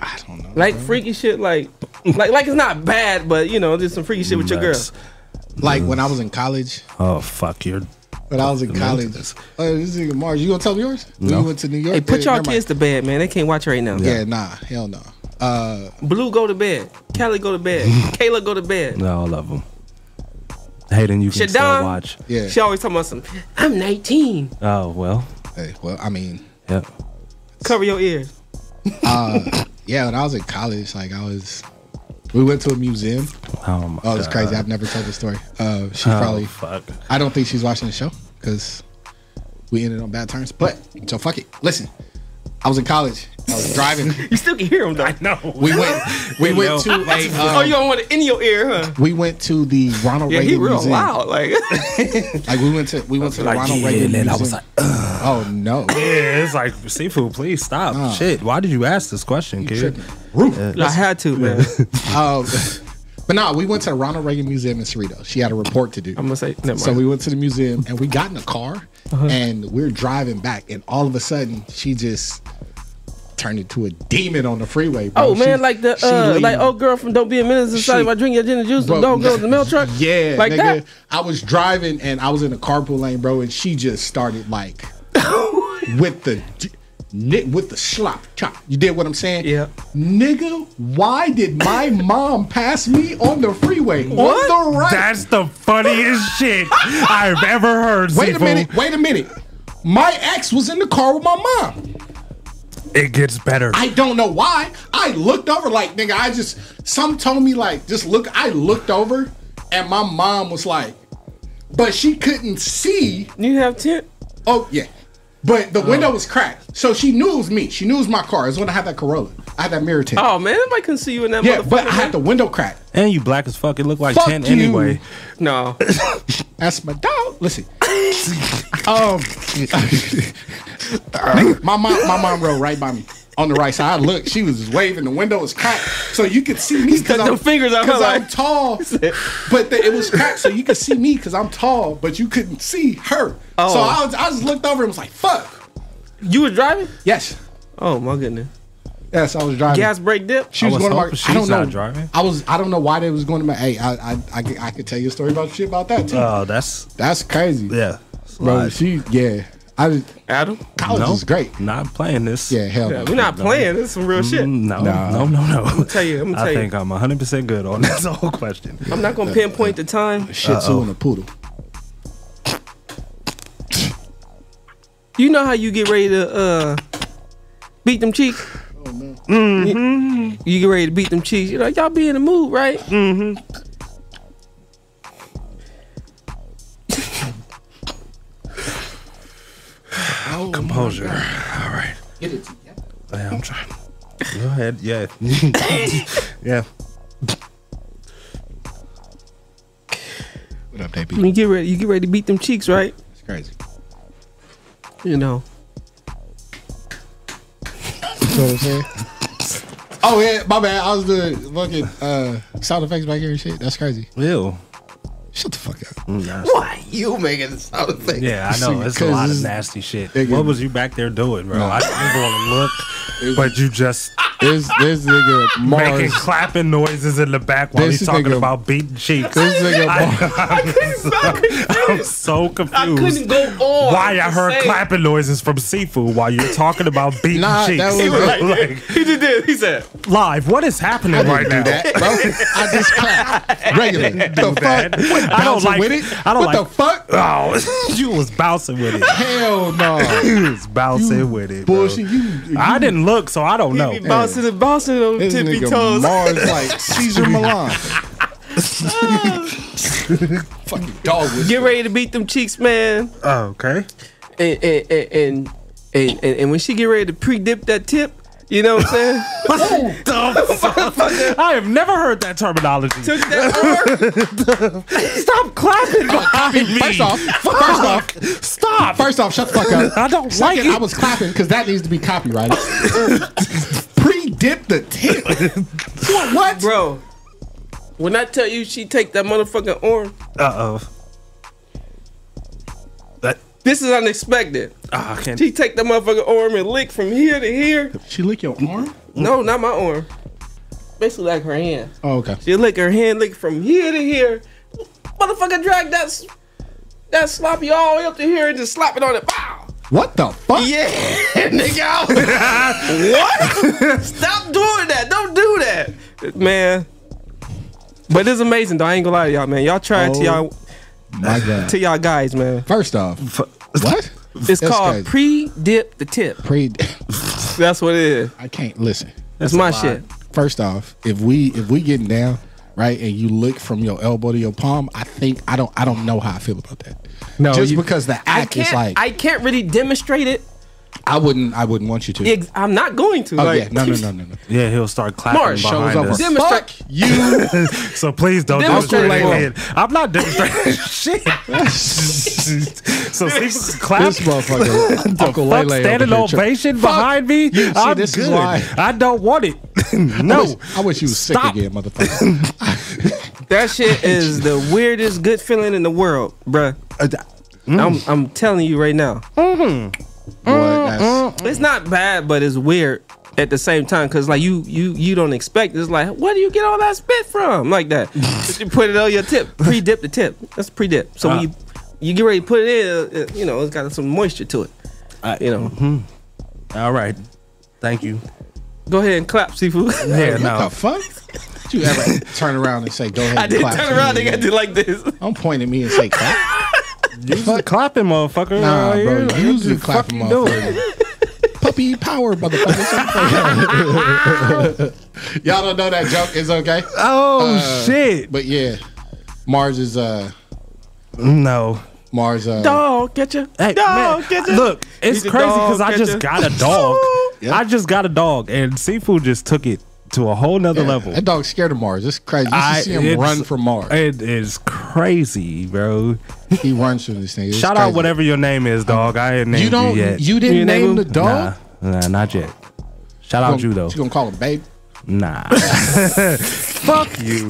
I don't know. Like freaky shit, like, like, like it's not bad, but you know, just some freaky shit with your girl. Like when I was in college. Oh fuck, you're When I was in college. Oh, this nigga Mars, you gonna tell me yours? When No. you went to New York. Hey, put y'all kids to bed, man. They can't watch right now. Yeah, nah, hell no. Uh, Blue go to bed. Kelly go to bed. Kayla go to bed. no, all of them. Hayden, you can still Shadon, watch. yeah. She always talking about some. I'm 19. Oh well. Hey, well, I mean, Yep. Cover your ears. uh, yeah, when I was in college, like I was, we went to a museum. Oh my. Oh, it's God. crazy. I've never told the story. Uh, she Oh, probably. fuck. I don't think she's watching the show because we ended on bad terms. But so fuck it. Listen, I was in college. I was driving. You still can hear them though. I know. We went. We went to a. oh, you Um, don't want it in your ear, huh? we went to the Ronald Yeah, Reagan he real Museum. loud. Like, Like we went to we went to the Like, Ronald yeah, Reagan and Museum. I was like, oh no. Yeah, it's like seafood. Please stop. Oh. Shit. Why did you ask this question, kid? tripping. I had to, man. Um, but no, we went to the Ronald Reagan Museum in Cerritos. She had a report to do. I'm gonna say, never mind. So we went to the museum and we got in a car Uh-huh. and we're driving back and all of a sudden she just turned into a demon on the freeway. Bro. Oh man, She- like the she uh, like old girl from Don't Be a Menace Society. She- If I drink your gin and juice, Bro, don't go to the mail truck. Yeah, like nigga. that. I was driving and I was in the carpool lane, bro, and she just started like with the ni- with the slop chop. You did what I'm saying? Yeah. Nigga, why did my mom pass me on the freeway What? on the right? That's the funniest shit I've ever heard. wait a minute. Wait a minute. My ex was in the car with my mom. It gets better. I don't know why. I looked over like nigga. I just some told me like just look. I looked over and my mom was like, but she couldn't see. You have tent? Oh yeah, but the window was cracked, so she knew it was me. She knew it was my car. It was when I had that Corolla. I had that mirror tint. Oh man, nobody can see you in that yeah, motherfucker. but I had the window cracked. and you black as fuck. It looked like Fuck tent you. anyway. No. That's my dog. Listen. um, my mom, my mom rode right by me on the right side. I looked, she was waving. The window was cracked, so you could see me because I'm, fingers out, 'cause huh, I'm like- tall. But the, it was cracked, so you could see me because I'm tall, but you couldn't see her. Oh. So I, was, I just looked over and was like, "Fuck." You was driving? Yes, Oh my goodness. yes, I was driving. Gas brake dip. She was, I was going to my. hoping I don't know. not driving. I was. I don't know why they was going to my. Hey, I, I, I, could- I could tell you a story about shit about that too. Oh, that's That's crazy. yeah. Bro, she yeah. I just, Adam. college No, is great. Not playing this. Yeah, hell Yeah, no. we're not playing. This is some real shit. Mm, No, Nah. no, no, no. I'm gonna tell you, I'm gonna I tell you. think I'm 100 percent good on this whole question. I'm not gonna pinpoint the time. Shih Tzu and a poodle. You know how you get ready to uh beat them cheeks? Mm-hmm. You, you get ready to beat them cheeks. You're like, y'all be in the mood, right? Mm-hmm. Composure. All right. Get it together. Yeah, I'm trying. Go ahead. Yeah. yeah. What up, baby? When you get ready, you get ready to beat them cheeks, right? It's crazy. You know. You know what I'm saying? Oh yeah, my bad. I was doing fucking uh, sound effects back here and shit. That's crazy. Ew. Shut the fuck up. Mm, that's- Why you making the sound effect? Yeah, I know. It's a lot of nasty shit. Nigga- What was you back there doing, bro? Nah. I didn't want to look, but you just This this nigga making clapping noises in the back while This he's talking nigga- about beating cheeks. This nigga I, am so confused. I couldn't go on. Why I heard say- clapping noises from seafood while you're talking about beating Nah, cheeks. that was- He was like, Like, he just did. He said, live, what is happening I didn't right do now? that, bro. I just clapped regularly. The do fuck? that. What, I don't bouncing like- with it? I don't what like- the fuck? Oh, you was bouncing with it. Hell no. You was bouncing You with it. bro. Bullshit. You, you I didn't look, so I don't know. He be bouncing and bouncing on This tippy nigga toes. Mars like Caesar Milan. Fucking dog was Get ready to beat them cheeks, man. Oh, okay. And and and and, and, and, and when she get ready to pre-dip that tip, You know what I'm saying? I have never heard that terminology. Took that Stop clapping oh, behind me. First off, first off, stop. First off, shut the fuck up. I don't Second, like it. I was clapping because that needs to be copyrighted. Pre-dip the tip. what? What? Bro, when I tell you she take that motherfucking arm, Uh oh. That this is unexpected. ah, I can't. She take that motherfucking arm and lick from here to here. She lick your arm? No, not my arm. Basically like her hand. Oh, okay. She lick her hand, lick from here to here. Motherfucker drag that s- that sloppy all the way up to here and just slap it on it. Pow! What the fuck? Yeah, nigga. what? Stop doing that. Don't do that. Man. But it's amazing though. I ain't gonna lie to y'all, man. Y'all try it to Oh. y'all My God. to y'all guys, man. First off, what? It's That's called pre-dip the tip. Pre. That's what it is. I can't listen. That's my shit. First off, if we if we getting down right and you lick from your elbow to your palm, I think I don't I don't know how I feel about that. No, just you- because the act is like I can't really demonstrate it. I wouldn't I wouldn't want you to. Ex- I'm not going to. Oh like, yeah, no no no no no. Yeah, he'll start clapping Mars, behind show's over. us. Demonstrate. You so please don't Demonstrate demonstrate for. I'm not demonstrating shit. so see, clap. this motherfucker The Uncle fuck, Lele standing over here tri- ovation Fuck. behind me. You- see, I'm this good. I don't want it. I no, wish, I wish you was sick again, motherfucker. That shit is the weirdest good feeling in the world, bruh. Uh, I'm, mm. I'm telling you right now. Mm-hmm. Boy, mm, mm, mm. It's not bad, but it's weird at the same time because like you you you don't expect. It's like where do you get all that spit from? Like that. you put it on your tip, pre-dip the tip. That's pre-dip. So when Ah. you you get ready to put it in, uh, uh you know it's got some moisture to it. you know. Mm-hmm. All right. Thank you. Go ahead and clap, seafood. Yeah, what no. the fuck? Did you ever turn around and say, "Go ahead"? I and did clap turn around. me They got again? to like this. Don't point at me and say clap. Use the clapping, motherfucker. Nah, right bro. here. Like, Use the the clapping, fuck you doing? motherfucker. Puppy power, motherfucker. Y'all don't know that joke. It's okay. Oh Uh, shit! But yeah, Mars is uh No. Mars uh Dog, get you. Hey, dog, man, get you. look, it's He's crazy because I just catcher. got a dog. Yeah. I just got a dog, and seafood just took it to a whole nother yeah, level. That dog's scared of Mars. It's crazy. You I- see him run from Mars. It is crazy, bro. He runs from this thing. It's Shout out whatever your name is, dog. I ain't named You don't. you yet. You didn't You name name the dog. Nah, nah, not yet. Shout out you though. You gonna call him babe? Nah. Fuck you.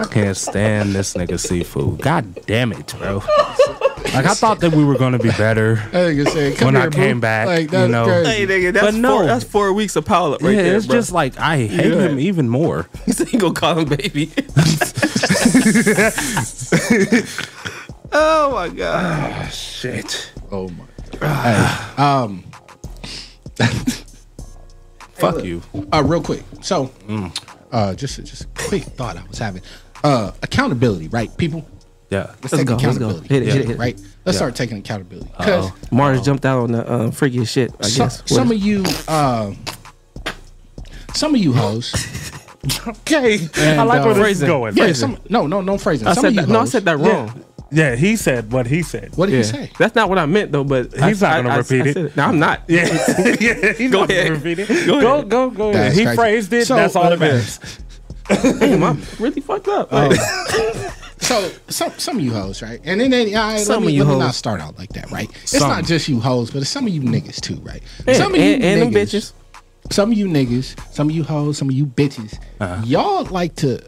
I can't stand this nigga seafood. God damn it, bro. Like I thought that we were gonna be better That nigga said, "Come when here, I came boo." back. Like you know, crazy. Hey nigga, that's But no. four, that's four weeks of pilot right yeah, there. it's bro. just like I hate Yeah. him even more. He ain't gonna call him baby. oh my god. Shit. Oh my. Hey, um. Fuck you. Uh, real quick. So, Mm. uh, just just a quick thought I was having. Uh, accountability, right? People, Yeah. let's, Let's take go, let's go. accountability. Hit it, yeah, hit it, hit it. right? Let's Yeah. start taking accountability because Uh-oh. Mars jumped out on the uh, freakiest shit. I some, guess. some What of you, uh, some of you hoes. Okay. I like uh, where this is phrasing. going. Yeah, some, no, no, no phrasing. I some said of you that. No, I said that wrong. Yeah, he said what he said. What did Yeah. you say? That's not what I meant though. But He's I, not gonna I- I- repeat I it. said No, I'm not. Yeah, yeah. He's Go not gonna ahead. repeat it. Go Go, ahead. go, go. That's he crazy. phrased it. So, that's all that uh, matters. Damn, I'm really fucked up. Oh. So some some of you hoes, right? And then they, right, Some let me, of you let me hoes. not start out like that, right? It's Some. not just you hoes, but it's some of you niggas too, right? and, some of you and, and them bitches. some of you niggas, some of you hoes, some of you bitches, Uh-huh. y'all like to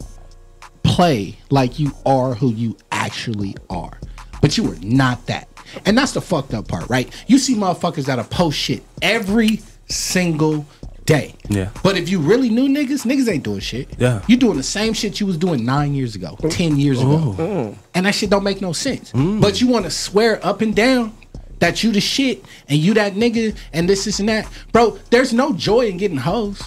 play like you are who you actually are, but you are not that. And that's the fucked up part, right? You see motherfuckers that'll post shit every single day. Yeah. But if you really knew niggas, niggas ain't doing shit. Yeah. You doing the same shit you was doing nine years ago, ten years ago. Oh. Mm. And that shit don't make no sense. Mm. But you want to swear up and down that you the shit and you that nigga and this, this, and that. Bro, there's no joy in getting hoes.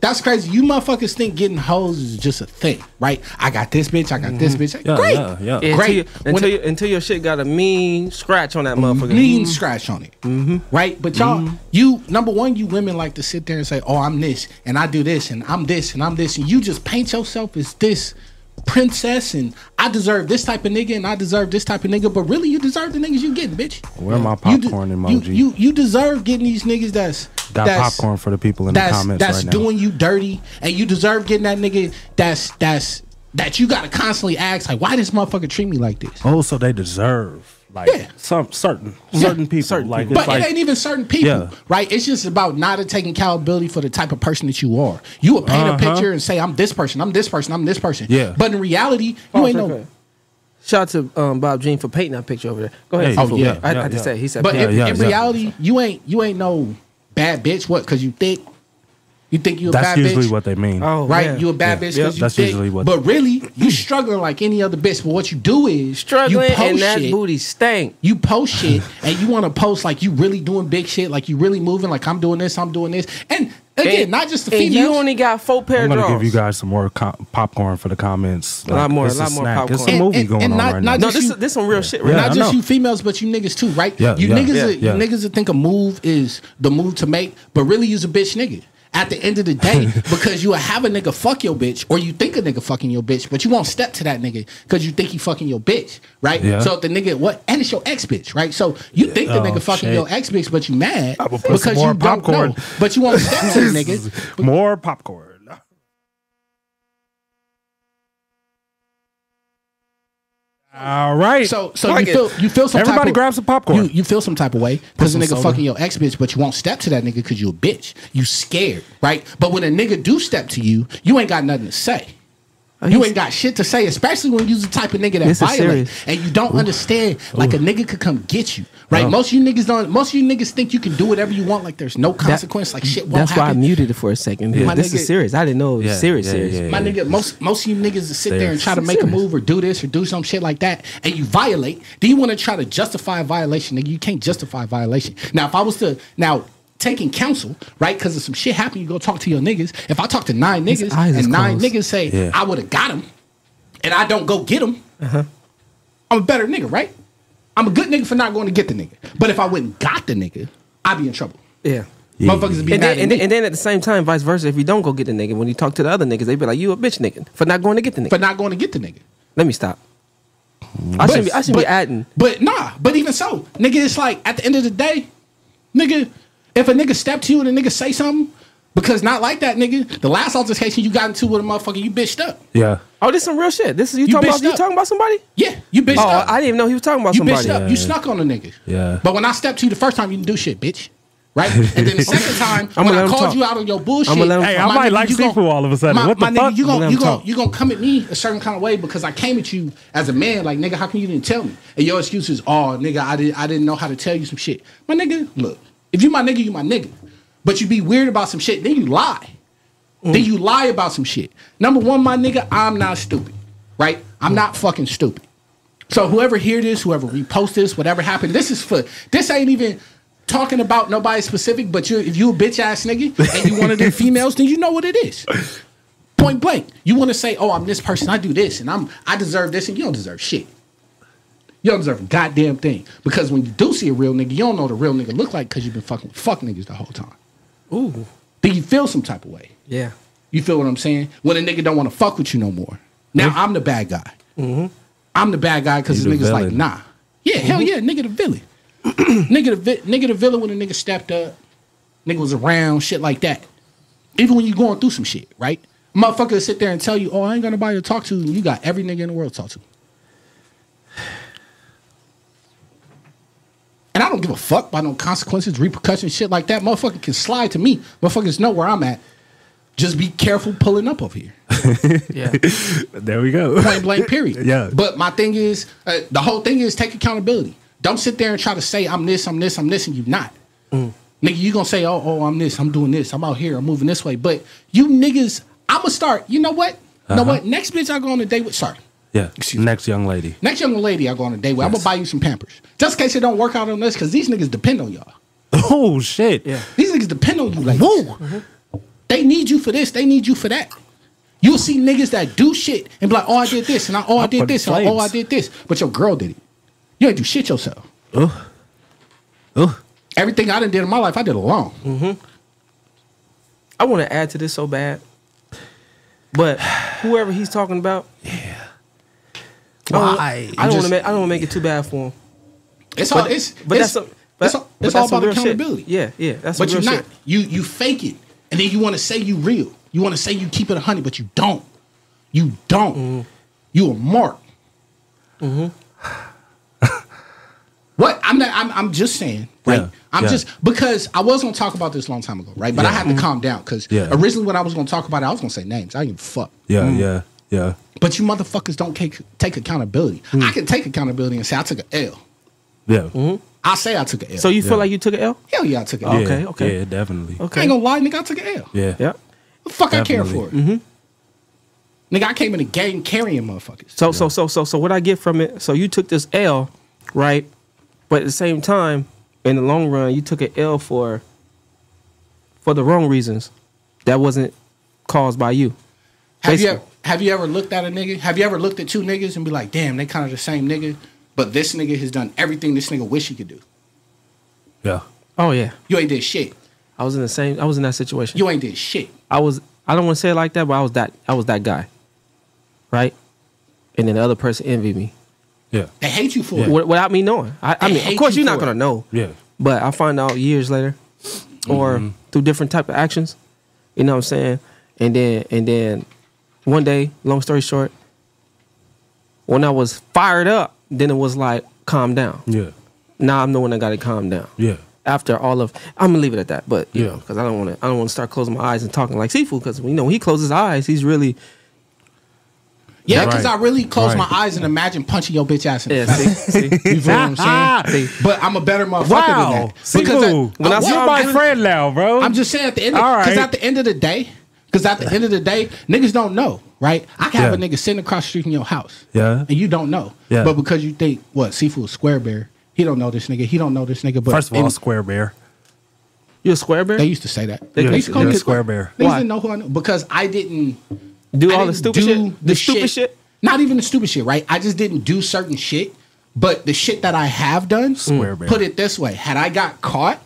That's crazy. You motherfuckers think getting hoes is just a thing, right? I got this bitch, I got this mm-hmm. bitch. Yeah, Great. yeah, yeah. Until, Great. you, until, you, until your shit got a mean scratch on that motherfucker. Mean mm-hmm. scratch on it. Mm-hmm. Right? But y'all, you, number one, you women like to sit there and say, oh, I'm this, and I do this, and I'm this, and I'm this, and you just paint yourself as this princess and I deserve this type of nigga and I deserve this type of nigga, but really you deserve the niggas you getting, bitch. Where my You de- popcorn you, you you deserve getting these niggas that's Got that's, popcorn for the people in the comments that's right now. doing you dirty, and you deserve getting that nigga that's that's that you gotta constantly ask like, why this motherfucker treat me like this? Oh, so they deserve like some certain certain people. like, but it's like, it ain't even certain people, Yeah. right? It's just about not taking accountability for the type of person that you are. You would paint Uh-huh. a picture and say, "I'm this person, I'm this person, I'm this person." Yeah. But in reality, you ain't okay. no. Shout out to um, Bob Jean for painting that picture over there. Go ahead. Oh Fufu. yeah, I, I just said he said. But paint. in, in reality, you ain't you ain't no bad bitch. What? Because you think you think you a that's bad bitch? That's usually what they mean. Oh, right, you a bad Yeah. bitch Yeah. because you That's thick. usually what- But really, you struggling like any other bitch. But what you do is Struggling you post and that shit, booty stank. You post shit and you want to post like you really doing big shit, like you really moving, like I'm doing this, I'm doing this, and again, And- not just the and females. you only got four pair I'm gonna drawers. give you guys some more co- popcorn for the comments. A lot more, a lot more snack. It's popcorn. a movie And- going and on not- right not now. No, this is this some real shit right Yeah, not I just know. you females, but you niggas too, right? Yeah, you yeah, niggas, yeah, are- yeah. you niggas that think a move is the move to make, but really use a bitch nigga. At the end of the day, because you have a nigga fuck your bitch, or you think a nigga fucking your bitch, but you won't step to that nigga because you think he fucking your bitch, right? Yeah. So if the nigga what, and it's your ex bitch, right? So you think the Oh, nigga fucking shit. your ex bitch, but you mad because you don't know, but you won't step to the nigga. more popcorn. All right. So so Like you it. feel you feel some Everybody type of, grab some popcorn. You, you feel some type of way because a nigga soda. fucking your ex bitch, but you won't step to that nigga because you a bitch. You scared, right? But when a nigga do step to you, you ain't got nothing to say. Uh, you ain't got shit to say, especially when you're the type of nigga that This is violate serious. and you don't understand. Like a nigga could come get you, right? Oh. Most of you niggas don't. Most of you niggas think you can do whatever you want, like there's no consequence, like shit won't That's why I muted it for a second. Yeah. My This nigga- is serious. I didn't know it was Yeah, serious. yeah, serious. yeah, My nigga, most most of you niggas that sit there and try to make a move or do this or do some shit like that, and you violate. Do you want to try to justify a violation, nigga. You can't justify a violation. Now, if I was to now taking counsel, right, because of some shit happened, you go talk to your niggas. If I talk to nine niggas and nine closed. niggas say Yeah. I would have got him, and I don't go get him, Uh-huh. I'm a better nigga, right? I'm a good nigga for not going to get the nigga. But if I went and got the nigga, I'd be in trouble. Yeah. Motherfuckers would be And mad then, at and, then, and then at the same time, vice versa. If you don't go get the nigga, when you talk to the other niggas, they be like, "You a bitch nigga for not going to get the nigga." for not going to get the nigga. Let me stop. I shouldn't be. I shouldn't be adding. But nah, but even so, nigga, it's like at the end of the day, nigga, if a nigga step to you and a nigga say something, because not like that, nigga, the last altercation you got into with a motherfucker, you bitched up. Yeah. Oh, this is some real shit. This is you, You talking about? bitched You up. talking about somebody? Yeah, you bitched oh, up. I didn't even know he was talking about you somebody. bitched up. You snuck on a nigga. Yeah. But when I stepped to you the first time, you didn't do shit, bitch. Right? And then the second time, I'ma when I called talk. you out on your bullshit, I'ma let Hey. I might nigga, like you gon- seafood all of a sudden. My, what my the fuck? nigga, you I'ma you gonna you gonna come at me a certain kind of way because I came at you as a man. Like nigga, how come you didn't tell me? And your excuse is, oh nigga, I did I didn't know how to tell you some shit. My nigga, look, if you my nigga, you my nigga. But you be weird about some shit, then you lie. Then mm. you lie about some shit. Number one, my nigga, I'm not stupid. Right? I'm not fucking stupid. So whoever hear this, whoever repost this, whatever happened, this is for this ain't even talking about nobody specific, but you if you a bitch ass nigga and you one of them females, then you know what it is. Point blank. You want to say, oh, I'm this person, I do this, and I'm I deserve this, and you don't deserve shit. You don't deserve a goddamn thing. Because when you do see a real nigga, you don't know what a real nigga look like because you've been fucking with fuck niggas the whole time. Ooh. Then you feel some type of way. Yeah. You feel what I'm saying? When a nigga don't want to fuck with you no more. Now mm-hmm. I'm the bad guy. Mm-hmm. I'm the bad guy because You this the nigga's like, nah. Yeah, hell mm-hmm. yeah, nigga the villain. nigga the vi- nigga the villain when a nigga stepped up, nigga was around, shit like that. Even when you going through some shit, right? Motherfucker sit there and tell you, oh, I ain't got nobody to talk to, and you got every nigga in the world to talk to. And I don't give a fuck about no consequences, repercussions, shit like that. Motherfucker can slide to me. Motherfuckers know where I'm at. Just be careful pulling up over here. Yeah. There we go. Point blank, period. Yeah. But my thing is, uh, the whole thing is take accountability. Don't sit there and try to say I'm this, I'm this, I'm this, and you not. Mm. Nigga, you gonna say, oh, oh, I'm this, I'm doing this, I'm out here, I'm moving this way. But you niggas, I'ma start. You know what? You know Uh-huh. what? Next bitch I go on a date with. Sorry. Yeah. Next young lady. Next young lady I go on a date with. I'm gonna buy you some Pampers, just in case it don't work out on this, because these niggas depend on y'all. Oh shit. Yeah. These niggas depend on you, like whoa. They need you for this. They need you for that. You'll see niggas that do shit and be like, "Oh, I did this, and I, oh, I, I did put this, and oh, I did this," but your girl did it. You ain't do shit yourself. Ugh. Ugh. Everything I done did in my life, I did alone. Mm-hmm. I want to add to this so bad, but whoever he's talking about, yeah, Why? I don't want to make. I don't want to make it too bad for him. It's But- all it's but it's, that's a- it's, all- it's all about real shit. accountability. Yeah, yeah, that's but you're not. shit. You you fake it, and then you want to say you real. You want to say you keep it a hundred, but you don't. You don't. Mm-hmm. You a mark. what? I'm not. I'm, I'm just saying. Right. Yeah, I'm yeah. just because I was gonna talk about this a long time ago, right? But I Yeah. had to calm down because originally when I was gonna talk about it, I was gonna say names. I didn't fuck. Yeah, Mm. yeah, yeah. But you motherfuckers don't take take accountability. Mm. I can take accountability and say I took an L. Yeah. I say I took an L. Mm-hmm. So you Yeah. feel like you took an L? Hell yeah, I took an Oh, L. okay, okay. Yeah, definitely. Okay. I Okay. ain't gonna lie, nigga, I took an L. Yeah. Yeah. The fuck I care for it. Mm-hmm. Nigga, I came in the game carrying motherfuckers. So so so so so what I get from it? So you took this L, right? But at the same time, in the long run, you took an L for for the wrong reasons. That wasn't caused by you. Have you ever, have you ever looked at a nigga? Have you ever looked at two niggas and be like, damn, they kind of the same nigga, but this nigga has done everything this nigga wish he could do. Yeah. Oh yeah. You ain't did shit. I was in the same. I was in that situation. You ain't did shit. I was. I don't want to say it like that, but I was that. I was that guy. Right. And then the other person envied me Yeah. They hate you for it. Without me knowing. I, I mean, of course, you you're not gonna it. know. Yeah. But I find out years later, or Mm-hmm. through different type of actions. You know what I'm saying? And then and then one day, long story short, when I was fired up, then it was like calm down. Yeah. Now I'm the one that got to calm down. Yeah. After all of, I'm gonna leave it at that. But you Yeah. know, because I don't want to, I don't want to start closing my eyes and talking like seafood. Because you know, when he closes his eyes, he's really Yeah, Right. because I really close Right. my eyes and imagine punching your bitch ass in yeah. the face. See, see, You feel what I'm saying? See. But I'm a better motherfucker Wow. than that. Seafood. I- when I I'm- saw You're my friend now, bro. I'm just saying at the end, All because right. at the end of the day, because at the end of the day, niggas don't know, right? I can have a nigga sitting across the street from your house, Yeah. and you don't know, Yeah. But because you think what seafood square bear, he don't know this nigga, he don't know this nigga. But First of all, and Square Bear. you a square bear. they used to say that. They used to call me a Square Bear. They Why? didn't know who I know because I didn't do I all the didn't stupid do shit. The, stupid shit. Not even the stupid shit, right? I just didn't do certain shit. But the shit that I have done, Square mm, bear. put it this way: had I got caught,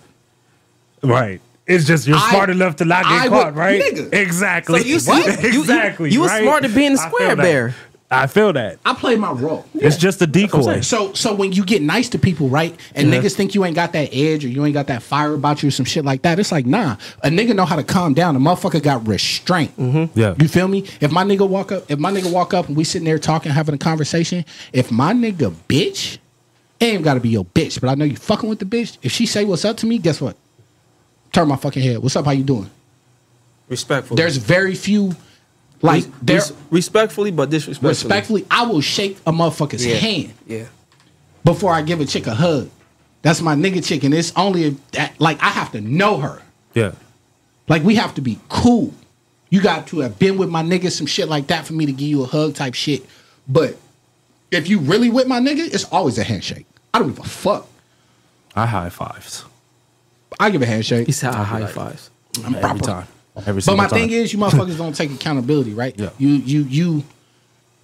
Right. It's just you're I- smart enough to not get I caught, would- right? nigga. Exactly. So you- What? you- you- exactly. you was right? smart at being the square feel that. bear. I feel that. I play my role. It's just a decoy. So so when you get nice to people, right, and Yeah. niggas think you ain't got that edge or you ain't got that fire about you or some shit like that, it's like nah. A nigga know how to calm down. A motherfucker got restraint. Mm-hmm. Yeah. You feel me? If my nigga walk up, if my nigga walk up and we sitting there talking, having a conversation, if my nigga bitch, it ain't gotta be your bitch, but I know you fucking with the bitch. If she say what's up to me, guess what? Turn my fucking head. What's up? How you doing? Respectful. There's very few, like Res- there. res- respectfully, but disrespectfully. Respectfully, I will shake a motherfucker's Yeah. hand Yeah. before I give a chick a hug. That's my nigga chick, and it's only if that, like I have to know her. Yeah. Like we have to be cool. You got to have been with my nigga, some shit like that for me to give you a hug type shit. But if you really with my nigga, it's always a handshake. I don't give a fuck. I high fives. I give a handshake. He said I high fives. I'm Every proper. time. Every But my time. thing is, you motherfuckers don't take accountability, right? Yeah. You you you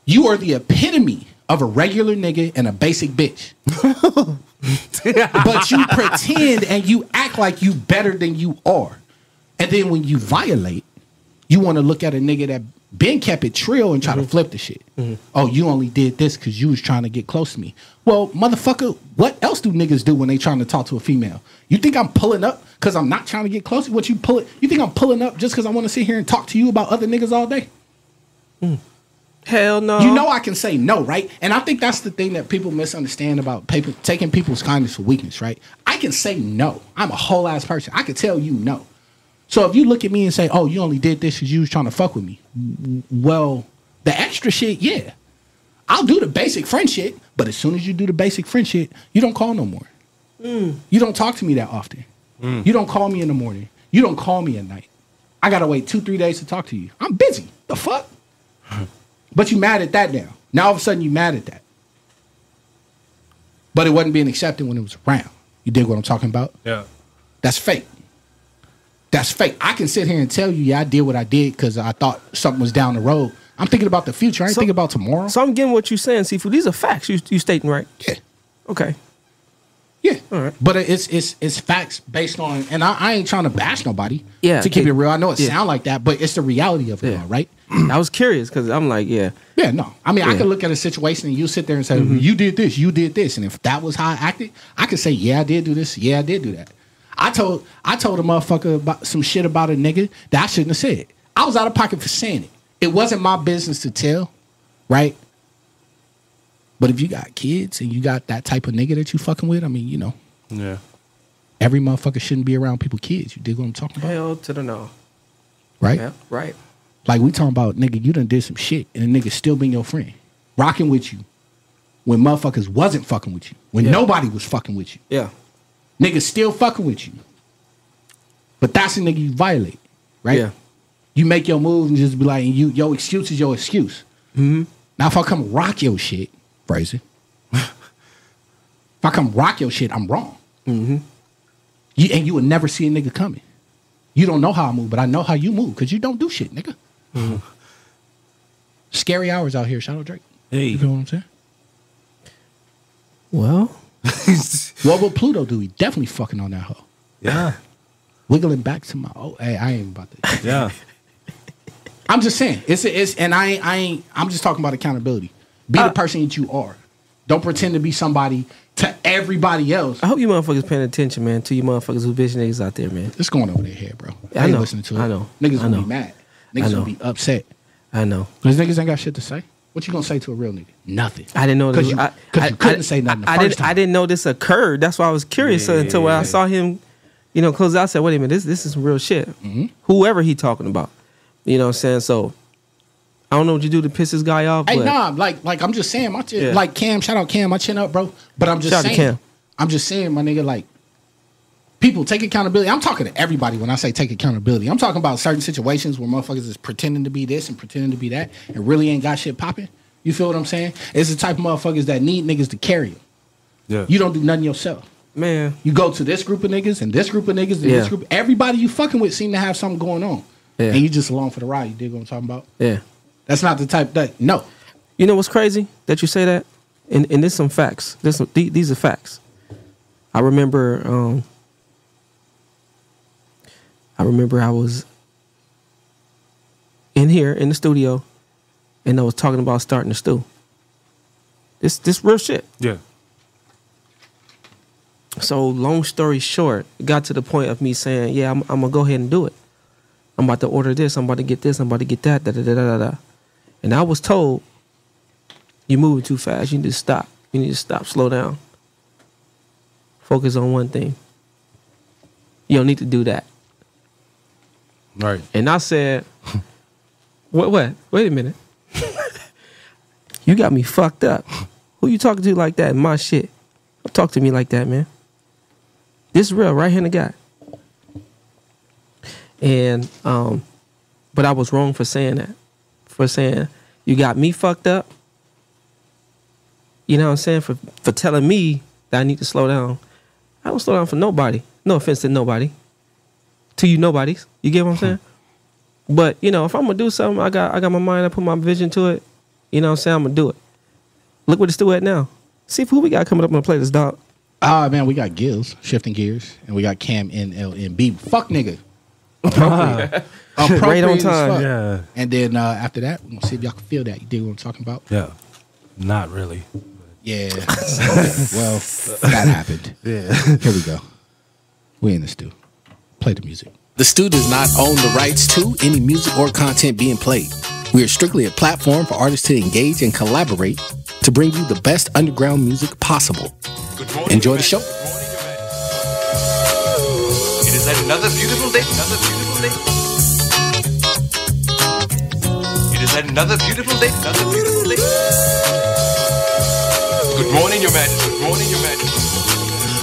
you are the epitome of a regular nigga and a basic bitch. but you pretend and you act like you better than you are. And then when you violate, you want to look at a nigga that been kept it trill and try to mm-hmm. flip the shit. Mm-hmm. Oh, you only did this because you was trying to get close to me. Well, motherfucker, what else do niggas do when they trying to talk to a female? You think I'm pulling up because I'm not trying to get close? What you pull it? You think I'm pulling up just because I want to sit here and talk to you about other niggas all day? Mm. Hell no. You know I can say no, right? And I think that's the thing that people misunderstand about paper, taking people's kindness for weakness, right? I can say no. I'm a whole ass person. I can tell you no. So if you look at me and say, "Oh, you only did this because you was trying to fuck with me," well, the extra shit, yeah, I'll do the basic friend shit. But as soon as you do the basic friend shit, you don't call no more. Mm. You don't talk to me that often. Mm. You don't call me in the morning. You don't call me at night. I gotta wait two, three days to talk to you. I'm busy. The fuck? But you mad at that now. Now all of a sudden you mad at that. But it wasn't being accepted when it was around. You dig what I'm talking about? Yeah. That's fake. That's fake. I can sit here and tell you, yeah, I did what I did because I thought something was down the road. I'm thinking about the future. I ain't So- thinking about tomorrow. So I'm getting what you're saying, seafood. These are facts you you stating, right? Yeah. Okay. Yeah, All right. but it's it's it's facts based on, and I, I ain't trying to bash nobody. Yeah, to keep it- it real, I know it yeah. sound like that, but it's the reality of it, all, right? I was curious because I'm like, yeah, Yeah, no. I mean, I Yeah. could look at a situation and you sit there and say, Mhm. "You did this, you did this," and if that was how I acted, I could say, "Yeah, I did do this. Yeah, I did do that." I told I told a motherfucker about some shit about a nigga that I shouldn't have said. I was out of pocket for saying it. It wasn't my business to tell, right? But if you got kids and you got that type of nigga that you fucking with, I mean, you know, Yeah. every motherfucker shouldn't be around people kids. You dig what I'm talking about, hell to the no, right? Yeah, right. Like we talking about nigga, you done did some shit and a nigga still been your friend. Rocking with you when motherfuckers wasn't fucking with you. When Yeah. nobody was fucking with you. Yeah. Niggas still fucking with you. But that's a nigga you violate, right? Yeah. You make your move and just be like, you your excuse is your excuse. Mm-hmm. Now if I come rock your shit, Fraser. if I come rock your shit, I'm wrong. Mm-hmm. You, and you would never see a nigga coming. You don't know how I move, but I know how you move because you don't do shit, nigga. Scary hours out here, Shadow Drake. Hey. You know what I'm saying? Well, what will Pluto do? He definitely fucking on that hoe. Yeah. Wiggling back to my oh, hey, I ain't about that. Yeah. I'm just saying it's it's and I ain't I ain't I'm just talking about accountability. Be Uh, the person that you are. Don't pretend to be somebody to everybody else. I hope you motherfuckers paying attention, man, to you motherfuckers who bitch niggas out there, man. It's going over their head, bro. I ain't know. listening to it. I know. Niggas I gonna be mad. Niggas gonna be upset. I know. Because niggas ain't got shit to say. What you gonna say to a real nigga? Nothing. I didn't know Because this. you, I, 'cause I- you couldn't I- say nothing the I, first didn't. time. I didn't know this occurred. That's why I was curious until when I saw him, you know, close out. I said, "Wait a minute, this this is real shit." Mm-hmm. Whoever he talking about, you know, what I'm saying so. I don't know what you do to piss this guy off. Hey, but nah, like, like I'm just saying, my chin, Yeah. like Cam, shout out Cam, my chin up, bro. But I'm just Shout out to saying, Cam. I'm just saying, my nigga, like, people take accountability. I'm talking to everybody when I say take accountability. I'm talking about certain situations where motherfuckers is pretending to be this and pretending to be that and really ain't got shit popping. You feel what I'm saying? It's the type of motherfuckers that need niggas to carry them. Yeah. You don't do nothing yourself. Man. You go to this group of niggas and this group of niggas and Yeah. this group. Everybody you fucking with seem to have something going on. Yeah. And you just along for the ride. You dig what I'm talking about? Yeah. That's not the type that, no. You know what's crazy that you say that, and and there's some facts. There's some, these are facts. I remember. Um, I remember I was in here in the studio, and I was talking about starting a stew. This this real shit. Yeah. So long story short, it got to the point of me saying, "Yeah, I'm, I'm gonna go ahead and do it. I'm about to order this. I'm about to get this. I'm about to get that. Da da da da da." And I was told, "You're moving too fast. You need to stop. You need to stop. Slow down. Focus on one thing. You don't need to do that." Right. And I said, "What? What? Wait a minute. you got me fucked up. Who you talking to like that? My shit. Don't talk to me like that, man. This real, right handed guy. And um, but I was wrong for saying that. For saying you got me fucked up. You know what I'm saying? For for telling me that I need to slow down. I don't slow down for nobody. No offense to nobody. To you nobodies. You get what I'm saying? But you know, if I'm gonna do something, I got I got my mind, I put my vision to it. You know what I'm saying? I'm gonna do it. Look what it's still at now. See who we got coming up on the play this dog. Ah man, we got Gills shifting gears, and we got Cam NLNB. Fuck nigga. Appropriate. Appropriate Right on as time. Yeah. And then uh, after that, we're gonna see if y'all can feel that. You dig what I'm talking about? Yeah. Not really. Yeah. Okay, well, that happened. Yeah. Here we go. We in the stew. Play the music. The Stu does not own the rights to any music or content being played. We are strictly a platform for artists to engage and collaborate to bring you the best underground music possible. Enjoy the show. It is another beautiful day, another beautiful day. It is another beautiful day, another beautiful day. Good morning, Your Majesty. Good morning, Your Majesty.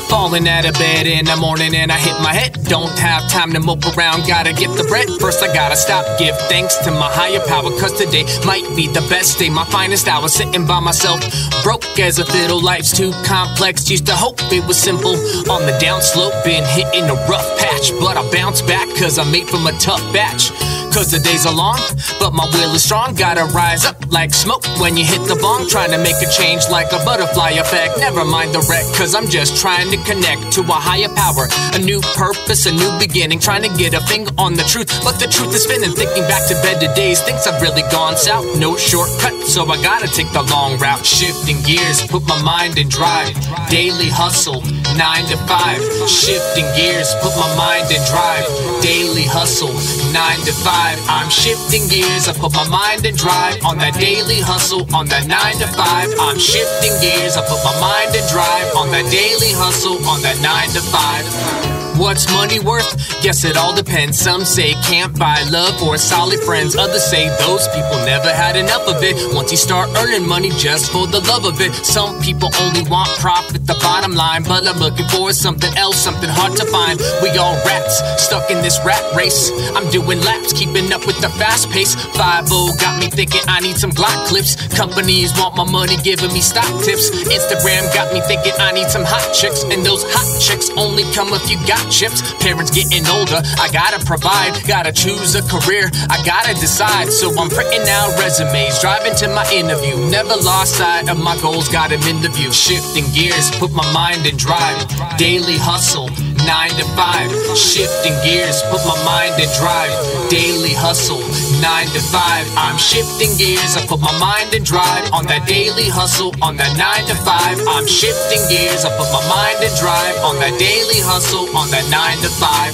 Falling out of bed in the morning and I hit my head. Don't have time to mope around, gotta get the bread. First, I gotta stop, give thanks to my higher power, cause today might be the best day, my finest hour. Sitting by myself, broke as a fiddle, life's too complex. Used to hope it was simple. On the downslope, been hitting a rough patch, but I bounce back, cause I'm made from a tough batch. Cause the days are long, but my will is strong. Gotta rise up like smoke when you hit the bong. Trying to make a change like a butterfly effect. Never mind the wreck, cause I'm just trying to connect to a higher power. A new purpose, a new beginning. Trying to get a finger on the truth, but the truth is spinning. Thinking back to better days, things have really gone south. No shortcut, so I gotta take the long route. Shifting gears, put my mind in drive. Daily hustle, nine to five. Shifting gears, put my mind in drive. Daily hustle, nine to five. I'm shifting gears, I put my mind in drive. On that daily hustle, on that nine to five. I'm shifting gears, I put my mind in drive. On that daily hustle, on that nine to five. What's money worth? Guess it all depends. Some say can't buy love or solid friends. Others say those people never had enough of it. Once you start earning money just for the love of it. Some people only want profit, the bottom line. But I'm looking for something else, something hard to find. We all rats, stuck in this rat race. I'm doing laps, keeping up with the fast pace. 5 got me thinking I need some Glock clips. Companies want my money, giving me stock tips. Instagram got me thinking I need some hot chicks. And those hot chicks only come if you got chips. Parents getting older, I gotta provide, gotta choose a career, I gotta decide. So I'm printing out resumes, driving to my interview. Never lost sight of my goals, got them in the view. Shifting gears, put my mind in drive. Daily hustle, nine to five. Shifting gears, put my mind in drive. Daily hustle, nine to five. I'm shifting gears, I put my mind in drive. On that daily hustle, on that nine to five. I'm shifting gears, I put my mind in drive. On that daily hustle, on that nine to five.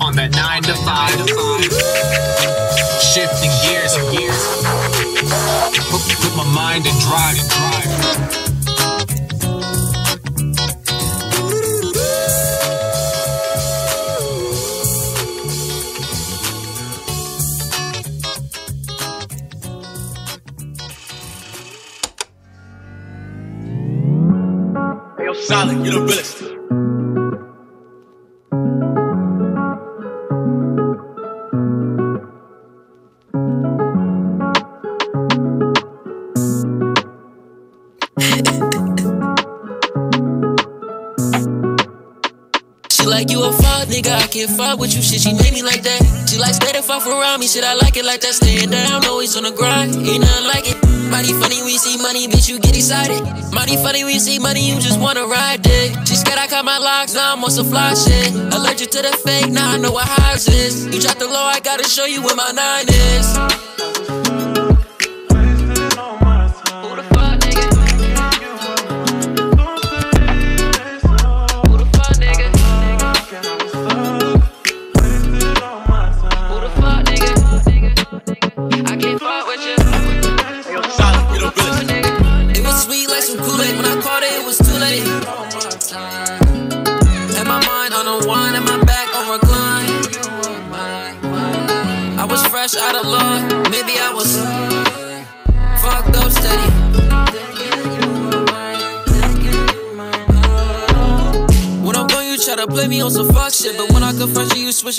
On that nine to five. Shifting gears, gears. Put, put my mind in drive, and drive. Solid, you the realest. She like you a fuck nigga, I can't fuck with you. Shit, she made me like that. She like stay the fuck around me, shit, I like it like that. Staying down, always on the grind, ain't nothing like it. Money funny when you see money, bitch, you get excited. Money funny when you see money, you just wanna ride dick. She scared I cut my locks, now I'm on some fly shit. Allergic to the fake, now I know what highs is. You drop the low, I gotta show you where my nine is.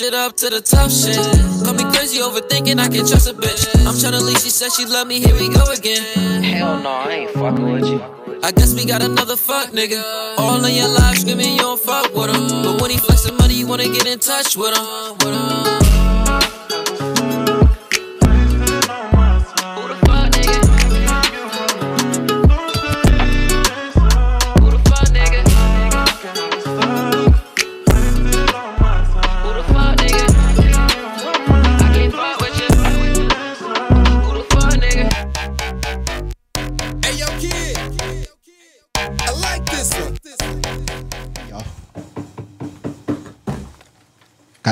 Confront you, you switch it up to the tough shit. Call me crazy overthinking, I can trust a bitch. I'm trying to leave, she said she love me, here we go again. Hell no, I ain't fucking with you. I guess we got another fuck nigga. All in your life screaming you don't fuck with him. But when he flexing money, you wanna get in touch with him. With him.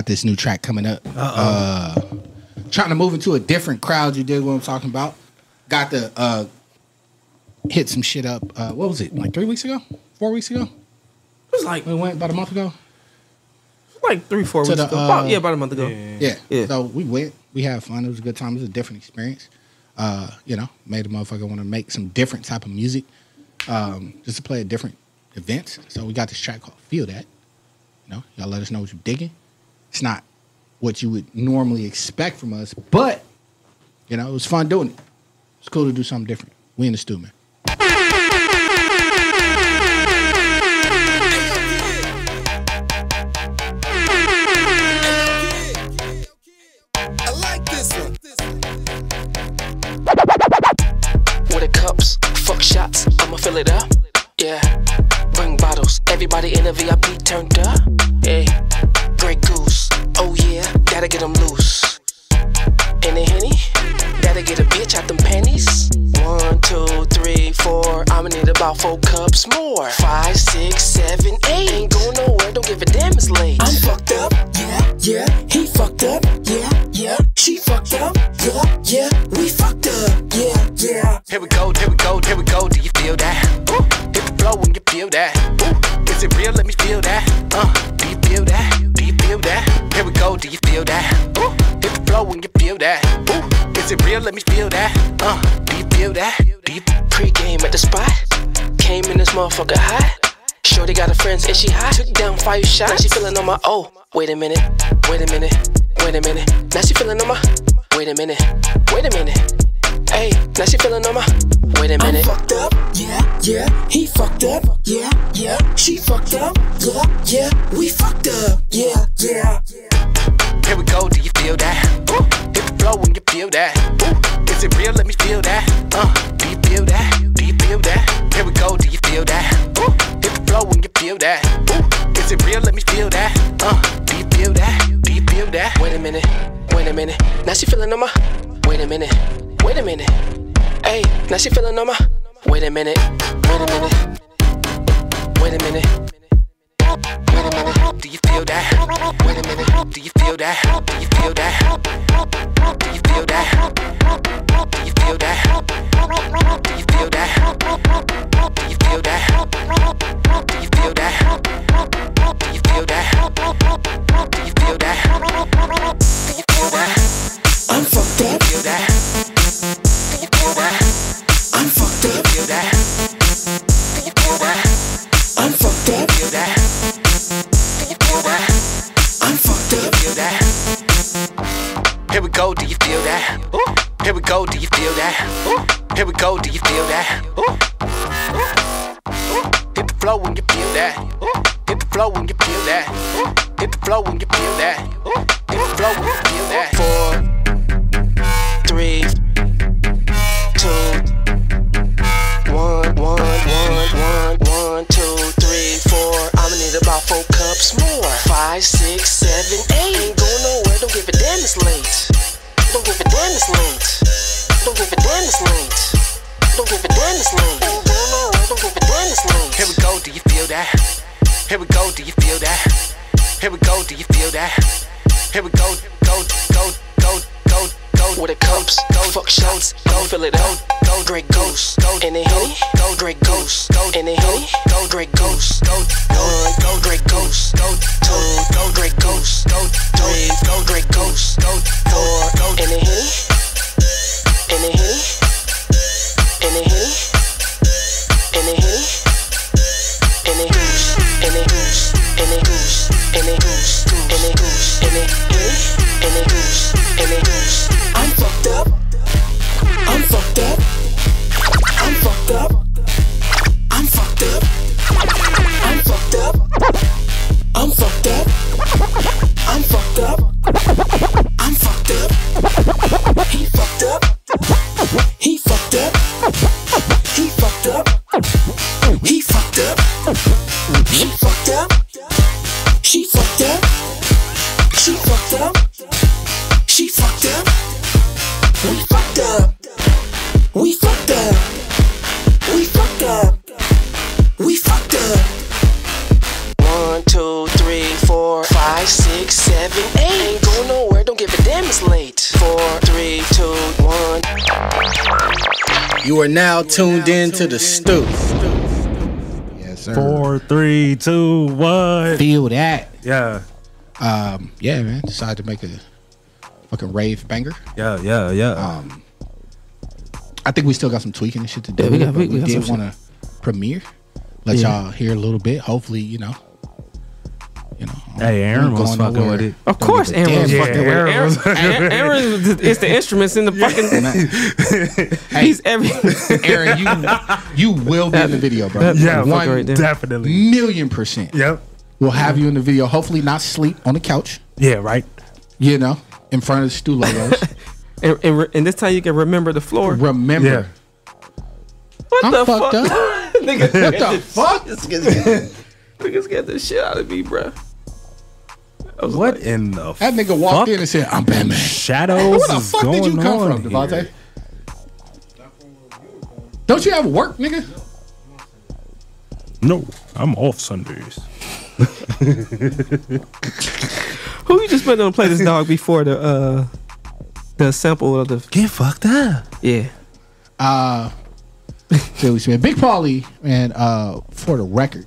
This new track coming up. Uh, trying to move into a different crowd. You did what I'm talking about? Got to uh, hit some shit up. Uh, what was it? Like three weeks ago? Four weeks ago? It was like we went about a month ago. Like three, four weeks the, ago. uh, about, yeah, about a month ago. Yeah. So we went. We had fun. It was a good time. It was a different experience. Uh, you know, made a motherfucker want to make some different type of music, um, just to play at different events. So we got this track called "Feel That." You know, y'all let us know what you're digging. It's not what you would normally expect from us, but you know, it was fun doing it. It's cool to do something different. We in the stew, man. Shots, I'ma fill it up. Yeah, bring bottles. Everybody in the VIP turned up. Four cups more. Five, six, seven, eight. Ain't going nowhere. Don't give a damn. It's late. I'm fucked up. Yeah, yeah. He fucked up. Yeah, yeah. She fucked up. Yeah, yeah. We fucked up. Yeah, yeah. Here we go, here we go, here we go. Do you feel that? Ooh, hit the flow when you feel that. Ooh, is it real? Let me feel that. Uh, do you feel that? Do you feel that? Here we go, do you feel that? Ooh, hit the flow when you feel that. Ooh, is it real? Let me feel that. Uh, do you feel that? You Pre-game at the spot. Came in this motherfucker hot. Shorty got her friends and she hot. Took down five shots. Now she feeling on my oh. Wait a minute. Wait a minute. Wait a minute. Now she feeling on my. Wait a minute. Wait a minute. Hey, now she feeling on my. Wait a minute. I'm fucked up. Yeah, yeah. He fucked up. Yeah, yeah. She fucked up. Yeah, yeah. We fucked up. Yeah, yeah. Here we go, do you feel that? Ooh, hit the flow when you feel that. Ooh, is it real? Let me feel that. Uh, do you feel that? Feel that? Here we go, do you feel that? Ooh, hit the flow when you feel that. Ooh, is it real? Let me feel that. Uh, do you feel that? Do you feel that? Wait a minute. Wait a minute. Now she feeling on my. Wait a minute. Wait a minute. Hey, now she feeling on my. Wait a minute. Wait a minute. Wait a minute. Wait a minute, do you feel that? Wait a minute, do you feel that? Do you feel that? Do you feel that? Do you feel that? Do you feel that? Do you feel that? Do you feel that? Do you feel that? Do you feel that? Do you feel that? I'm fucked up. Do you? I'm fucked up. Feel that? Here we go, do you feel that? Ooh. Here we go, do you feel that? Ooh. Here we go, do you feel that? Ooh. Ooh. Ooh. Hit the flow when you feel that. Ooh. Hit the flow when you feel that. Ooh. Hit the flow when you feel that. Ooh. Hit the flow when you feel that. Four, three, two, one, one, one, one, one, two, three, four. I'ma need about four cups more. Five, six, seven, eight. Damn. It's late. Don't give a damn. It's late. Don't give a damn. It's late. Don't give a damn. It's late. Don't give a damn. It's late. Here we go, do you feel that? Here we go, do you feel that? Here we go, do you feel that? Here we go, go, go, go, go, go. With the cups, go, fuck shows, go, fill it up, go, Grey Goose, go, in the henny, go, Grey Goose, go, in the henny, go, Grey Goose, go, one, go, Grey Goose, go, two, go, Grey Goose, go, three, go, Grey Goose, go, four, go, in the henny, in the henny, in the henny, in the henny, in the goose, in the goose, in the goose, in the goose, in the goose, in the henny, I'm fucked up. I'm fucked up. I'm fucked up. Are now tuned in to the Stu. Yes, sir. Four, three, two, one. Feel that. Yeah. Um, yeah, man. Decided to make a fucking rave banger. Yeah, yeah, yeah. Um, I think we still got some tweaking and shit to do. Yeah, we got- but we- we got did want to premiere. Let Yeah. y'all hear a little bit. Hopefully, you know. You know. Hey, Aaron I'm was going fucking nowhere. with it. Of Don't course, give Aaron was damn fucking with it. Aaron Aaron, was Aaron, Aaron is the, it's instruments in the fucking. He's every. Aaron, you you will be in the video, bro. Yeah, one right definitely. million percent. Yep. We'll have you in the video. Hopefully, not sleep on the couch. Yeah, right. You know, in front of the stew logos. and, and, re- and this time you can remember the floor. Remember, Yeah. What I'm the fucked fuck? up. Nigga, What the fuck? Niggas scared the shit out of me, bro. What in the fuck? That nigga walked fuck? in and said, "I'm Batman." shadows Where the fuck going did you come from, here? Devontae? Don't you have work, nigga? No, I'm off Sundays. Who you just been on play this dog before the uh the sample of the Get fucked up. yeah. Uh, Philly Smith, Big Paulie, and uh, for the record,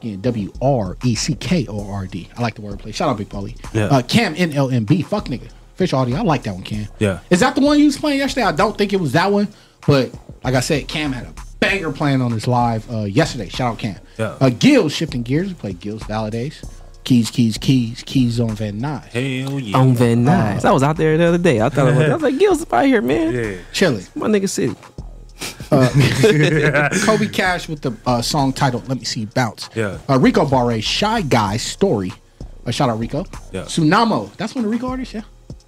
again, W R E C K O R D. I like the wordplay. Shout out Big Paulie. Yeah. Uh, Cam N L M B. Fuck nigga. Fish audio. I like that one, Cam. Yeah. Is that the one you was playing yesterday? I don't think it was that one, but like I said, Cam had a banger playing on his live uh, yesterday. Shout out Cam. Yeah. Uh, Gills shifting gears. We played Gills Validates. Keys, keys, keys, keys on Van Nuys. Hell yeah. On Van Nuys. I was out there the other day. I thought about that. I was like, Gil's up out here, man. Yeah. Chilling. My nigga city. Kobe Cash with the uh, song titled "Let Me See You Bounce." Yeah. Uh, Rico Barre, Shy Guy Story. Uh, shout out Rico. Yeah. Tsunamo. That's one of the Rico artists. Yeah.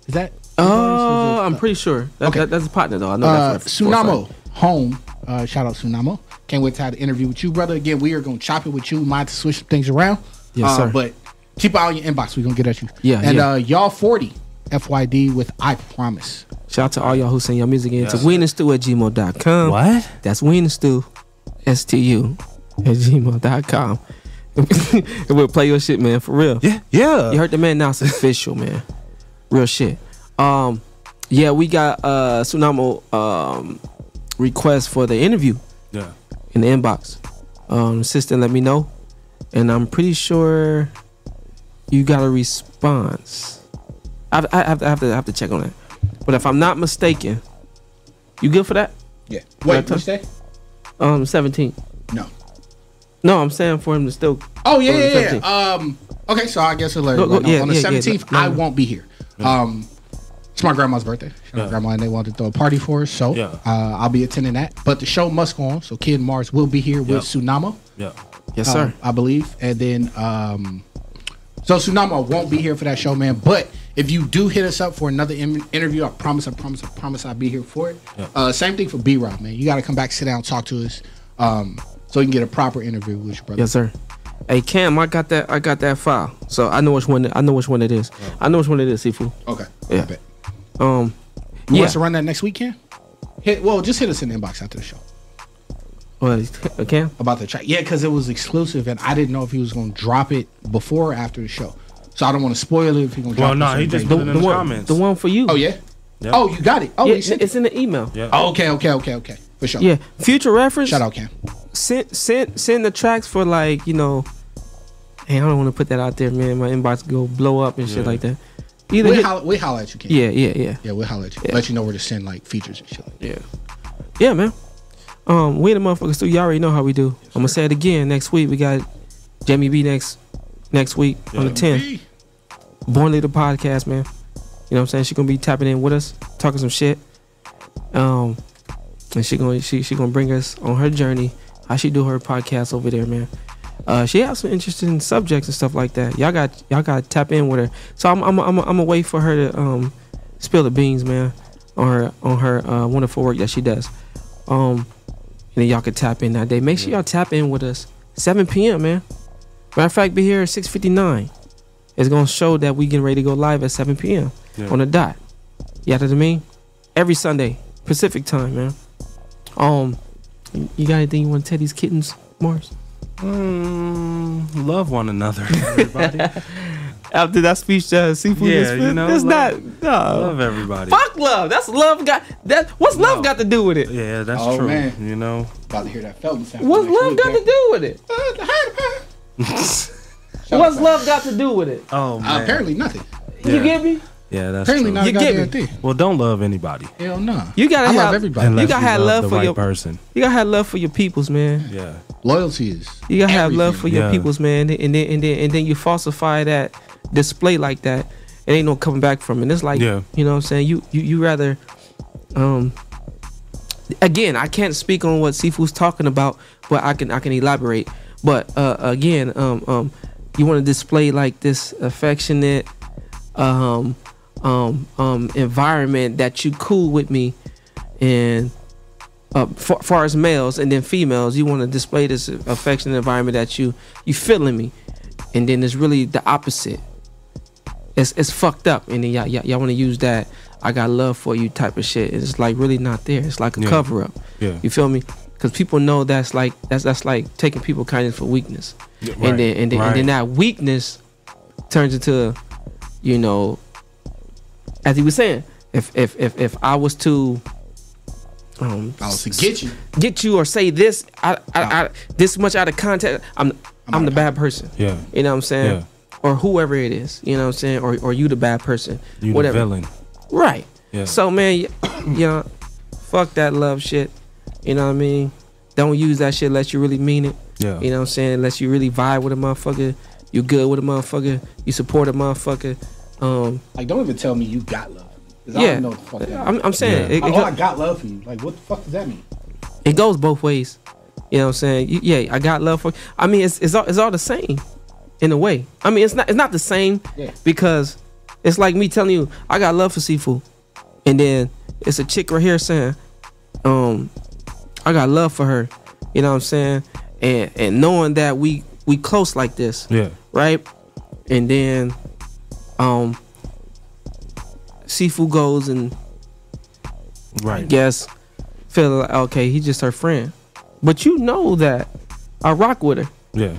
Is that? Oh, I'm pretty sure. That, Okay. that- that's a partner though. I know Uh, that's for- for a Tsunamo. Home. Uh, shout out Tsunamo. Can't wait to have the interview with you, brother. Again, we are gonna chop it with you. Might have to switch some things around. Yes, Uh, sir. But keep an eye on your inbox. We're gonna get at you. Yeah, And yeah. uh, y'all forty FYD with I promise. Shout out to all y'all who send your music in to Yes. weinthestew at gmail.com. What? That's weinthestew, S-T-U, at gmail.com. and we'll play your shit, man, for real. Yeah. Yeah. You heard the man now, it's official, man. Real shit. Um, yeah, we got uh Tsunamo um request for the interview Yeah. in the inbox. Um, assistant let me know. And I'm pretty sure you got a response. I, I, have to, I have to I have to check on that. But if I'm not mistaken, you good for that? Yeah. Wait, which day? Um, 17. No. No, I'm saying for him to still. Oh yeah, go to the yeah, yeah. Um. Okay, so I guess Larry, Go- go- yeah, on the yeah, yeah. seventeenth, No, I no. won't be here. Um, it's my grandma's birthday. Out grandma, and they wanted to throw a party for us, so Yeah. uh, I'll be attending that. But the show must go on, so Kid Mars will be here with Tsunamo, Yeah. Yes, um, sir. I believe, and then um, so Tsunamo won't be here for that show, man. But if you do hit us up for another Im- interview, I promise, I promise, I promise, I'll be here for it. Yeah. Uh, same thing for B Rob, man. You got to come back, sit down, talk to us, um, so you can get a proper interview with your brother. Yes, sir. Hey Cam, I got that. I got that file, so I know which one. I know which one it is. I know which one it is. Sifu. Okay. Yeah. I bet. Um. You yeah. want us to run that next weekend? Hit well, just hit us in the inbox after the show What? Cam? about the track. Yeah, because it was exclusive, and I didn't know if he was going to drop it before or after the show. So I don't want to spoil it if he's going to drop Well, it. no, on he just days. put it in The the one. comments. The one for you. Oh yeah. Yeah. Oh, you got it. Oh, yeah, he it's it. in the email. Yeah. Oh, okay, okay, okay, okay. For sure. Yeah. Future reference. Shout out, Cam. Send send send the tracks for like you know. Hey, I don't want to put that out there, man. My inbox go blow up and shit like that. Either We'll holler, we'll holler at you, Cam. yeah, yeah, yeah, Yeah, we'll holler at you. Yeah. Let you know where to send like features and shit. Like that. yeah, yeah, man. Um, we the motherfuckers too. You already know how we do. I'm gonna say it again. Next week we got Jamie B next next week on the 10th. Born Leader podcast, man. You know what I'm saying? She gonna be tapping in with us, talking some shit. Um, and she gonna she she gonna bring us on her journey. How she do her podcast over there, man. Uh, she has some interesting subjects and stuff like that. Y'all got y'all got to tap in with her. So I'm I'm I'm I'm gonna wait for her to um spill the beans, man, on her on her uh, wonderful work that she does. Um, and then y'all can tap in that day. Make sure y'all tap in with us 7 p.m. man. Matter of fact, be here at 6:59. It's gonna show that we getting ready to go live at 7 p.m. Yeah. on the dot. You know what I mean? Every Sunday, Pacific time, man. Um, you got anything you want to tell these kittens, Mars? Mm, love one another, everybody. After that speech, uh, seafood, Yeah, is you know, it's love- not. No. love everybody. Fuck love. That's love. Got that? What's love got to do with it? Yeah, that's Oh, true. man. You know. About to hear that Felton sound. What's next love got man. to do with it? What's love got to do with it? Oh Uh, man. apparently nothing. You Yeah. get me? Yeah, that's Apparently true. not You get me? thing. Well, don't love anybody Hell no. You gotta I have love everybody. You gotta have love love for right your person. You gotta have love for your peoples, man. Yeah. Loyalty is. You gotta have love for your Yeah. peoples, man. And then and then and then you falsify that display like that. It ain't no coming back from it. And it's like Yeah. you know what I'm saying? You you you rather um again, I can't speak on what Sifu's talking about, but I can I can elaborate. But uh again, um um you want to display like this affectionate um um um environment that you cool with me and uh, far, far as males and then females, you want to display this affectionate environment that you you feeling me, and then it's really the opposite. It's it's fucked up, and then y'all y'all, y'all want to use that I got love for you type of shit. It's like really not there. It's like a Yeah. cover up. Yeah. You feel me? Because people know that's like that's that's like taking people kindness for weakness, Yeah, right, and then and then, and then that weakness turns into, you know, as he was saying, if if if if I was to, um, I was to get you, get you or say this, I, I, I this much out of context, I'm I'm, the bad person. Yeah. You know what I'm saying? Yeah. Or whoever it is, you know what I'm saying? Or or you the bad person. You whatever. the villain. Right. Yeah. So man, y- yeah, fuck that love shit. You know what I mean? Don't use that shit unless you really mean it. Yeah. You know what I'm saying? Unless you really vibe with a motherfucker, you good with a motherfucker, you support a motherfucker. Um, Like, don't even tell me you got love. 'Cause I Yeah. don't know what the fuck that I'm- I'm saying, Yeah. it- it oh, go- I got love for you. Like, what the fuck does that mean? it goes both ways. You know what I'm saying? You, yeah, I got love for. I mean, it's it's all it's all the same, in a way. I mean, it's not it's not the same Yeah. because it's like me telling you I got love for seafood, and then it's a chick right here saying, um, I got love for her. You know what I'm saying? And and knowing that we we close like this, Yeah. right? And then, um, seafood goes and I Right. guess feel like okay, he's just her friend. But you know that I rock with her. Yeah.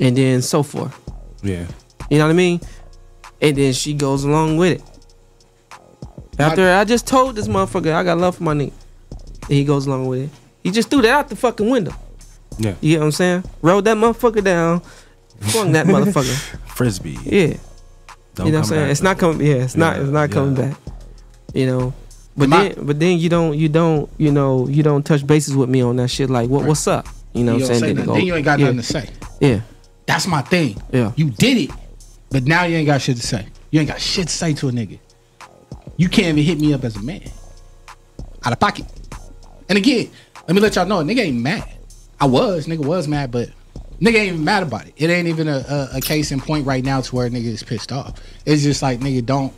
And then so forth. Yeah. You know what I mean? And then she goes along with it. After I just told this motherfucker I got love for my nigga. And he goes along with it. He just threw that out the fucking window. Yeah. You get what I'm saying? Rolled that motherfucker down, flung that motherfucker. Frisbee. Yeah. Don't you know what I'm saying? back, It's not coming yeah, it's not it's not coming back. You know. But My- then but then you don't you don't you know you don't touch bases with me on that shit like what what's up? You know You what I'm say saying? nothing. Then you ain't got yeah. nothing to say. Yeah. That's my thing. Yeah. You did it, but now you ain't got shit to say. You ain't got shit to say to a nigga. You can't even hit me up as a man. Out of pocket. And again, let me let y'all know, nigga ain't mad. I was, nigga was mad, but nigga ain't even mad about it. It ain't even a, a, a case in point right now to where a nigga is pissed off. It's just like nigga don't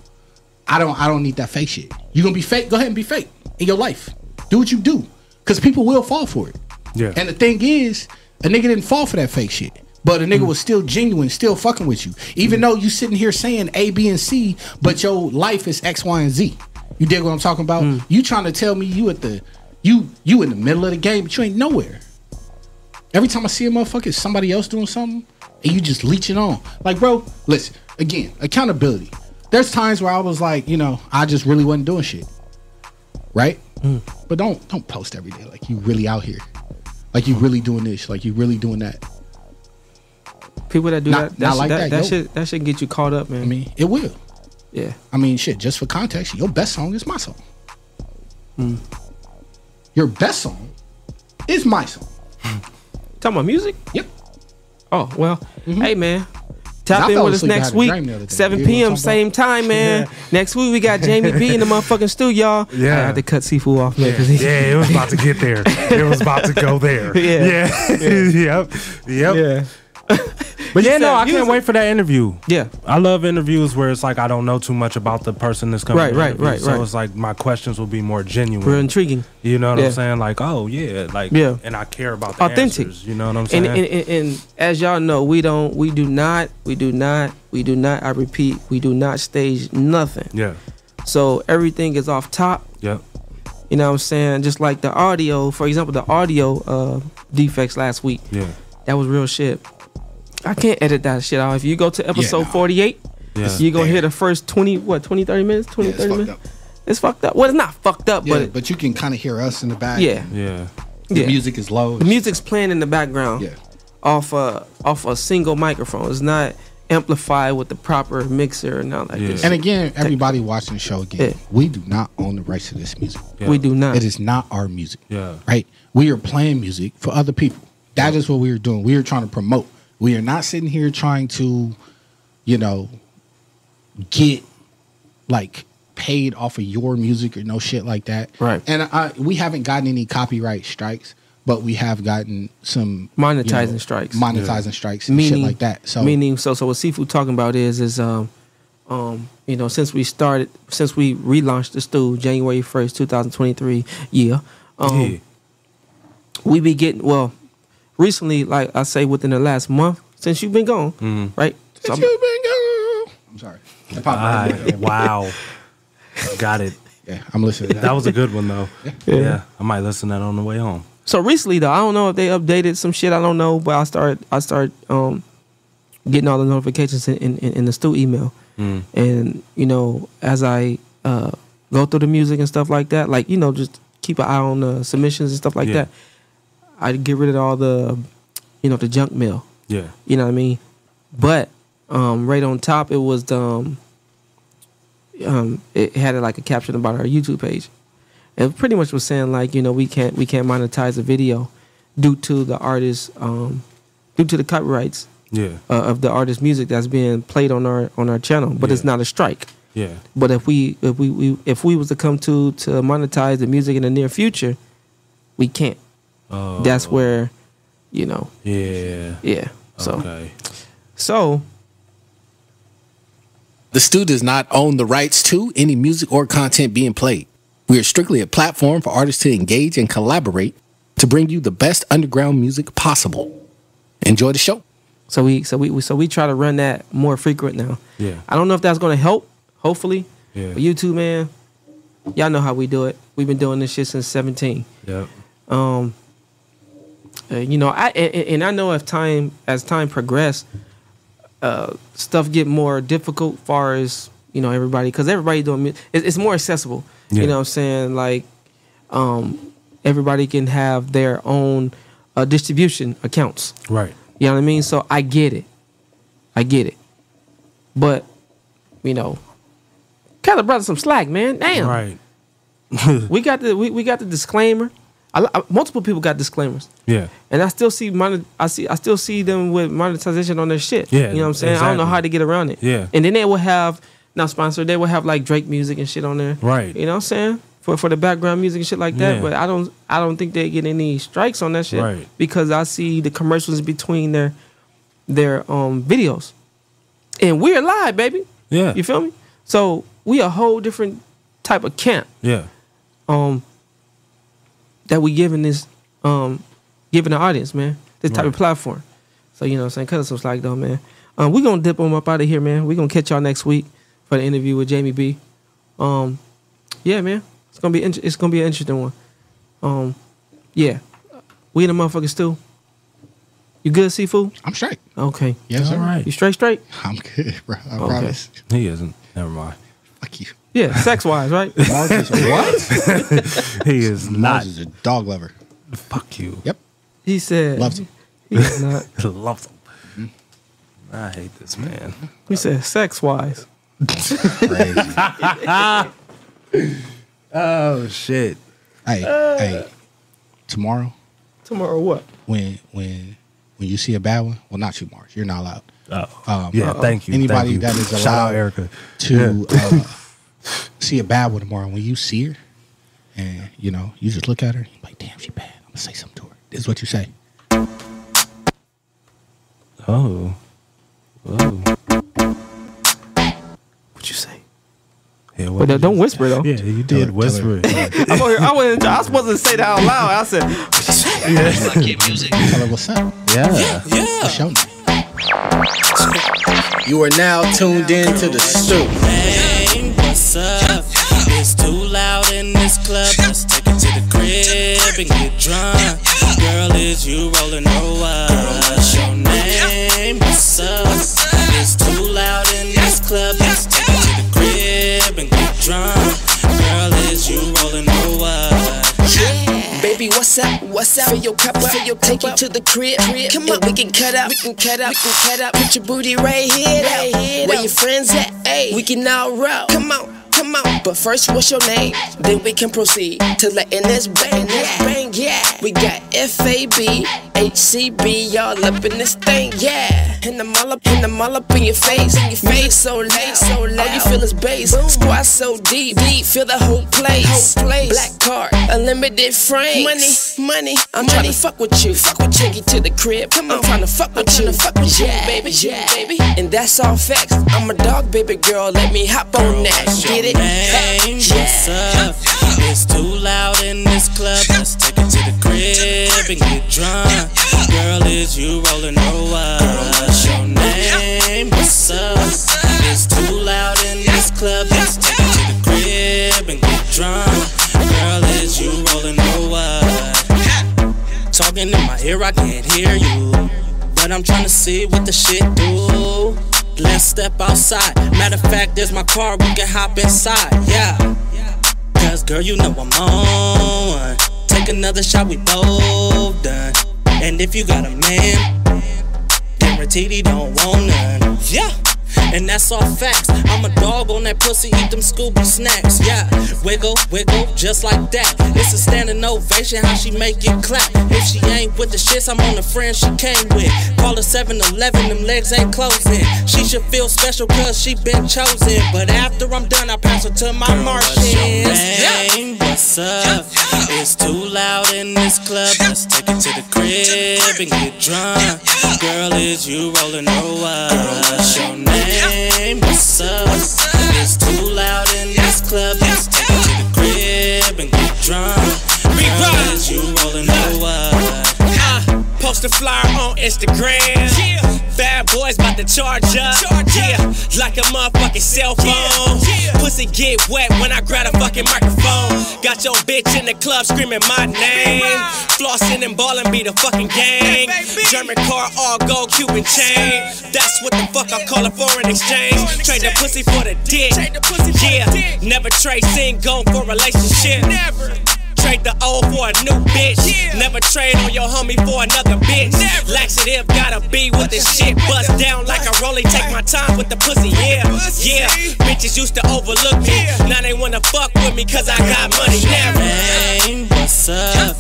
I don't I don't need that fake shit. You gonna be fake? Go ahead and be fake in your life. Do what you do. Cause people will fall for it. Yeah. And the thing is, a nigga didn't fall for that fake shit. But a nigga mm. was still genuine, still fucking with you. Even mm. though you sitting here saying A, B, and C, but your life is X, Y, and Z. You dig what I'm talking about? Mm. You trying to tell me you at the you you in the middle of the game, but you ain't nowhere. Every time I see a motherfucker, it's somebody else doing something, and you just leeching on. Like, bro, listen, again, accountability. There's times where I was like, you know, I just really wasn't doing shit. Right? But don't don't post every day like you really out here. Like you really doing this, like you really doing that. People that do Not- that, that, not shit, like that, that, that, shit, that shit get you caught up, man. I mean, it will. Yeah. I mean, shit, just for context, your best song is my song. Hmm. Your best song is my song. Talking about music? Yep. Oh well, hey man. I Tap in with us next week, dream the other day. 7 You know what I'm p.m. same time, man. Next week we got Jamie B in the motherfucking studio, y'all. Yeah. I had to cut Seafood off, man. Yeah, 'cause he- yeah, it was about to get there. It was about to go there. Yeah. Yeah. yep. Yep. Yeah. But yeah, no, I can't wait for that interview. Yeah. I love interviews where it's like I don't know too much about the person that's coming. Right, right, right, So right. it's like my questions will be more genuine. Real intriguing. You know what Yeah. I'm saying? Like, oh yeah, like Yeah. and I care about the Authentic. answers, you know what I'm saying? And, and, and, and as y'all know, we don't, we do not, we do not, we do not. I repeat, we do not stage nothing. yeah. So everything is off top. Yep. You know what I'm saying? Just like the audio, for example, the audio uh, defects last week. Yeah. That was real shit. I can't edit that shit out. If you go to episode nah. 48, Yeah. you going to hear the first 20, what, 20, 30 minutes? 20, Yeah, 30 fucked minutes? It's fucked up. Well, it's not fucked up, Yeah, but but, you can kind of hear us in the back. yeah. Yeah. The yeah. music is low. The music's playing in the background Yeah. off a off a single microphone. It's not amplified with the proper mixer and not like Yeah. this. And again, everybody watching the show again, Yeah. we do not own the rights to this music. we do not. It is not our music. Yeah. Right? We are playing music for other people. That is what we are doing. We are trying to promote. We are not sitting here trying to, you know, get like paid off of your music or no shit like that. Right. And I, we haven't gotten any copyright strikes, but we have gotten some you Monetizing know, strikes. monetizing strikes and shit like that. So meaning so so what seafood talking about is is um um you know since we started since we relaunched the stew January first two thousand twenty three year Um, Yeah. We be getting well. Recently, like I say, within the last month since you've been gone, Mhm. right? So I'm- I'm sorry. Wow. Got it. Yeah, I'm listening. That was a good one though. Yeah. I might listen to that on the way home. So recently though, I don't know if they updated some shit. I don't know, but I start I start um getting all the notifications in in, in the Stu email, Mm. and you know as I uh go through the music and stuff like that, like you know just keep an eye on the submissions and stuff like Yeah. that. I get rid of all the you know the junk mail. Yeah. You know what I mean? But um, right on top, it was the, um, um, it had like a caption about our YouTube page. It pretty much was saying like you know we can't we can't monetize a video due to the artist um, due to the copyrights Yeah. uh, of the artist music that's being played on our on our channel. But it's not a strike. Yeah. But if we if we, we if we was to come to to monetize the music in the near future, we can't. Oh. That's where, you know. Yeah. Yeah. So. Okay. So. The Stu does not own the rights to any music or content being played. We are strictly a platform for artists to engage and collaborate to bring you the best underground music possible. Enjoy the show. So we so we so we try to run that more frequent now. Yeah. I don't know if that's going to help. Hopefully. Yeah. But YouTube, man, y'all know how we do it. We've been doing this shit since 17. Yep. Um, uh, you know, I and, and I know as time as time progressed, uh, stuff get more difficult. Far as you know, everybody because everybody doing it, it's more accessible. Yeah. You know, what I'm saying like, um, everybody can have their own uh, distribution accounts. Right. You know what I mean? So I get it. I get it. But, you know, kind of brought some slack, man. Damn. Right. we got the we, we got the disclaimer. I, I- multiple people got disclaimers. Yeah. And I still see monet, I see I still see them with monetization on their shit. Yeah, You know what I'm saying? I don't know how to get around it. Yeah. And then they will have not sponsored, they will have like Drake music and shit on there. Right. You know what I'm saying? For for the background music and shit like that. Yeah. But I don't I don't think they get any strikes on that shit. Right. Because I see the commercials between their their um videos. And we're live, baby. Yeah. You feel me? So we a whole different type of camp Yeah. um that we giving this um giving the audience, man. This type of platform. So you know what I'm saying? Cut us some slack though, man. Um we gonna dip them up out of here, man. we gonna catch y'all next week for the interview with Jamie B. Um yeah, man. It's gonna be int- it's gonna be an interesting one. Um yeah. We in the motherfucking stew. You good, seafood? I'm straight. Okay. Yes. All right. You straight straight? I'm good, bro. I Okay. promise. He isn't. Never mind. Fuck you. Yeah, sex wise, right? Mars is what? He is Mars not. is a dog lover. Fuck you. Yep. He said Loves him. He is not. Loves him. I hate this man. He said sex wise. Crazy. oh shit. hey, hey. Tomorrow, Tomorrow what? when when when you see a bad one, well, not you, Mars. You're not allowed. Oh. Um, Yeah, thank you. Anybody thank you. that is Shout out allowed Erica. to Yeah. uh, see a bad one tomorrow, when you see her, and you know, you just look at her, you're like, damn, she bad. I'm gonna say something to her. This is what you say. Oh. oh. Whoa. What you say? Yeah, But don't- don't whisper though. Yeah, you did her- whisper. I'm over here, I wasn't. I was supposed to say that out loud. I said, Tell her what's up. yeah. What's your name? You are now tuned in to the Stu. Hey, what's up? It's too loud in this club. Let's take it to the crib and get drunk. Girl, is you rolling or what? What's your name? What's up? It's too loud in this club. Let's take it to the crib and get drunk. Girl, is you rolling or what? Baby, what's up? What's up? Fill your cup up. Fill your take it to the crib. Come on, we can cut up. We can cut up. We can cut up. Put your booty right here. Right here. Where your friends at? Hey, we can all roll. Come on. Come on, but first, what's your name? Then we can proceed to letting this bang, this bang, yeah. We got FAB, HCB, y'all up in this thing, yeah. And I'm all up, and I'm all up in your face, face so late, so loud. All you feel is bass, squat so deep, deep, feel the whole place. Black card, unlimited frame, money, money. I'm trying to fuck with you, fuck with you. You to the crib, come on, I'm trying to fuck with you, fuck with you, baby, yeah, baby. And that's all facts. I'm a dog, baby girl, let me hop on that, get it? Name, what's up? It's too loud in this club. Let's take it to the crib and get drunk. Girl, is you rolling or what? What's your name? What's up? It's too loud in this club. Let's take it to the crib and get drunk. Girl, is you rolling or what? Talking in my ear, I can't hear you. But I'm trying to see what the shit do. Let's step outside. Matter of fact, there's my car, we can hop inside. Yeah. Cause girl, you know I'm on. Take another shot, we both done. And if you got a man, guaranteed he don't want none. Yeah. And that's all facts. I'm a dog on that pussy, eat them Scooby snacks. Yeah, wiggle, wiggle, just like that. It's a standing ovation, how she make it clap. If she ain't with the shits, I'm on the friend she came with. Call her 7 Eleven, them legs ain't closing. She should feel special cause she been chosen. But after I'm done, I pass her to my Martians. Name, what's up? It's too loud in this club. Let's take it to the crib and get drunk. Girl, is you rolling or what? What's your name? What's up? It's too loud in this club. Let's take it to the crib and get drunk. Post a flyer on Instagram. Bad boys about to charge up. Charge Yeah, like a motherfucking cell phone. Pussy get wet when I grab a fucking microphone. Got your bitch in the club screaming my name. Flossing and ballin' be the fucking gang. German car, all gold Cuban chain. That's what the fuck I call a foreign exchange. Trade the pussy for the dick. Yeah, never trade single for relationship. Never. Trade the old for a new bitch. Yeah. Never trade on your homie for another bitch. Laxative gotta be with the shit. Bust down like a rollie. Take my time with the pussy. Yeah, yeah. Bitches used to overlook me. Now they wanna fuck with me cause I got money. Never. Name, what's up?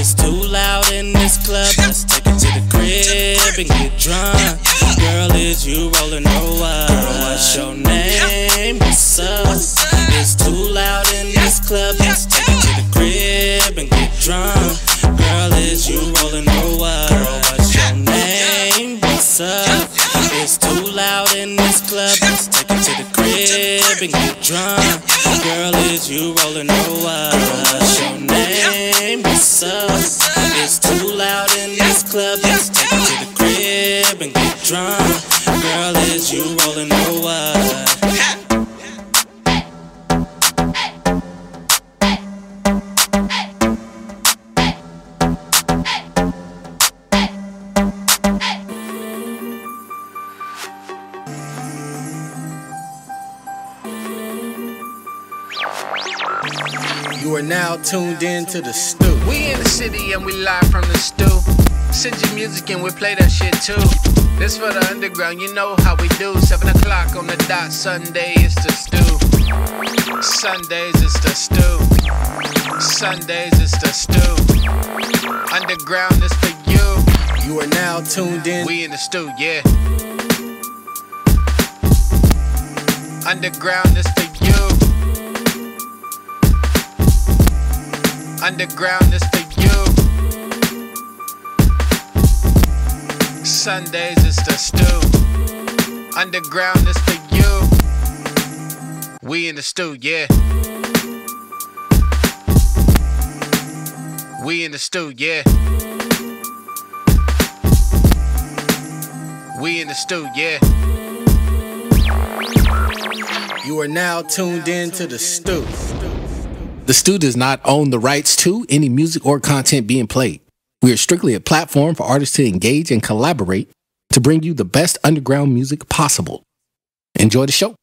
It's too loud in this club. Let's take it to the crib and get drunk. Girl, is you rolling or what? What's your name? What's up? It's too loud in this club. Let's take it to the crib and get drunk. Girl, is you rolling or what? What's your name? What's up? It's too loud in this club. Let's take it to the crib and get drunk. Girl, is you rolling what? What's your name? What's up? It's too loud in this club. Let's take it to the crib and get drunk. Girl, is you rolling or now tuned in to the Stu. We in the city and we live from the Stu. Send your music and we play that shit too. This for the underground, you know how we do. Seven o'clock on the dot, Sunday is the Stu. Sundays is the Stu. Sundays is the Stu. Underground is for you. You are now tuned in. We in the Stu, yeah. Underground is for Underground is for you. Sundays is the Stu. Underground is for you. We in the Stu, yeah. We in the Stu, yeah. We in the Stu, yeah. You are now tuned in to the Stu. The Stu does not own the rights to any music or content being played. We are strictly a platform for artists to engage and collaborate to bring you the best underground music possible. Enjoy the show.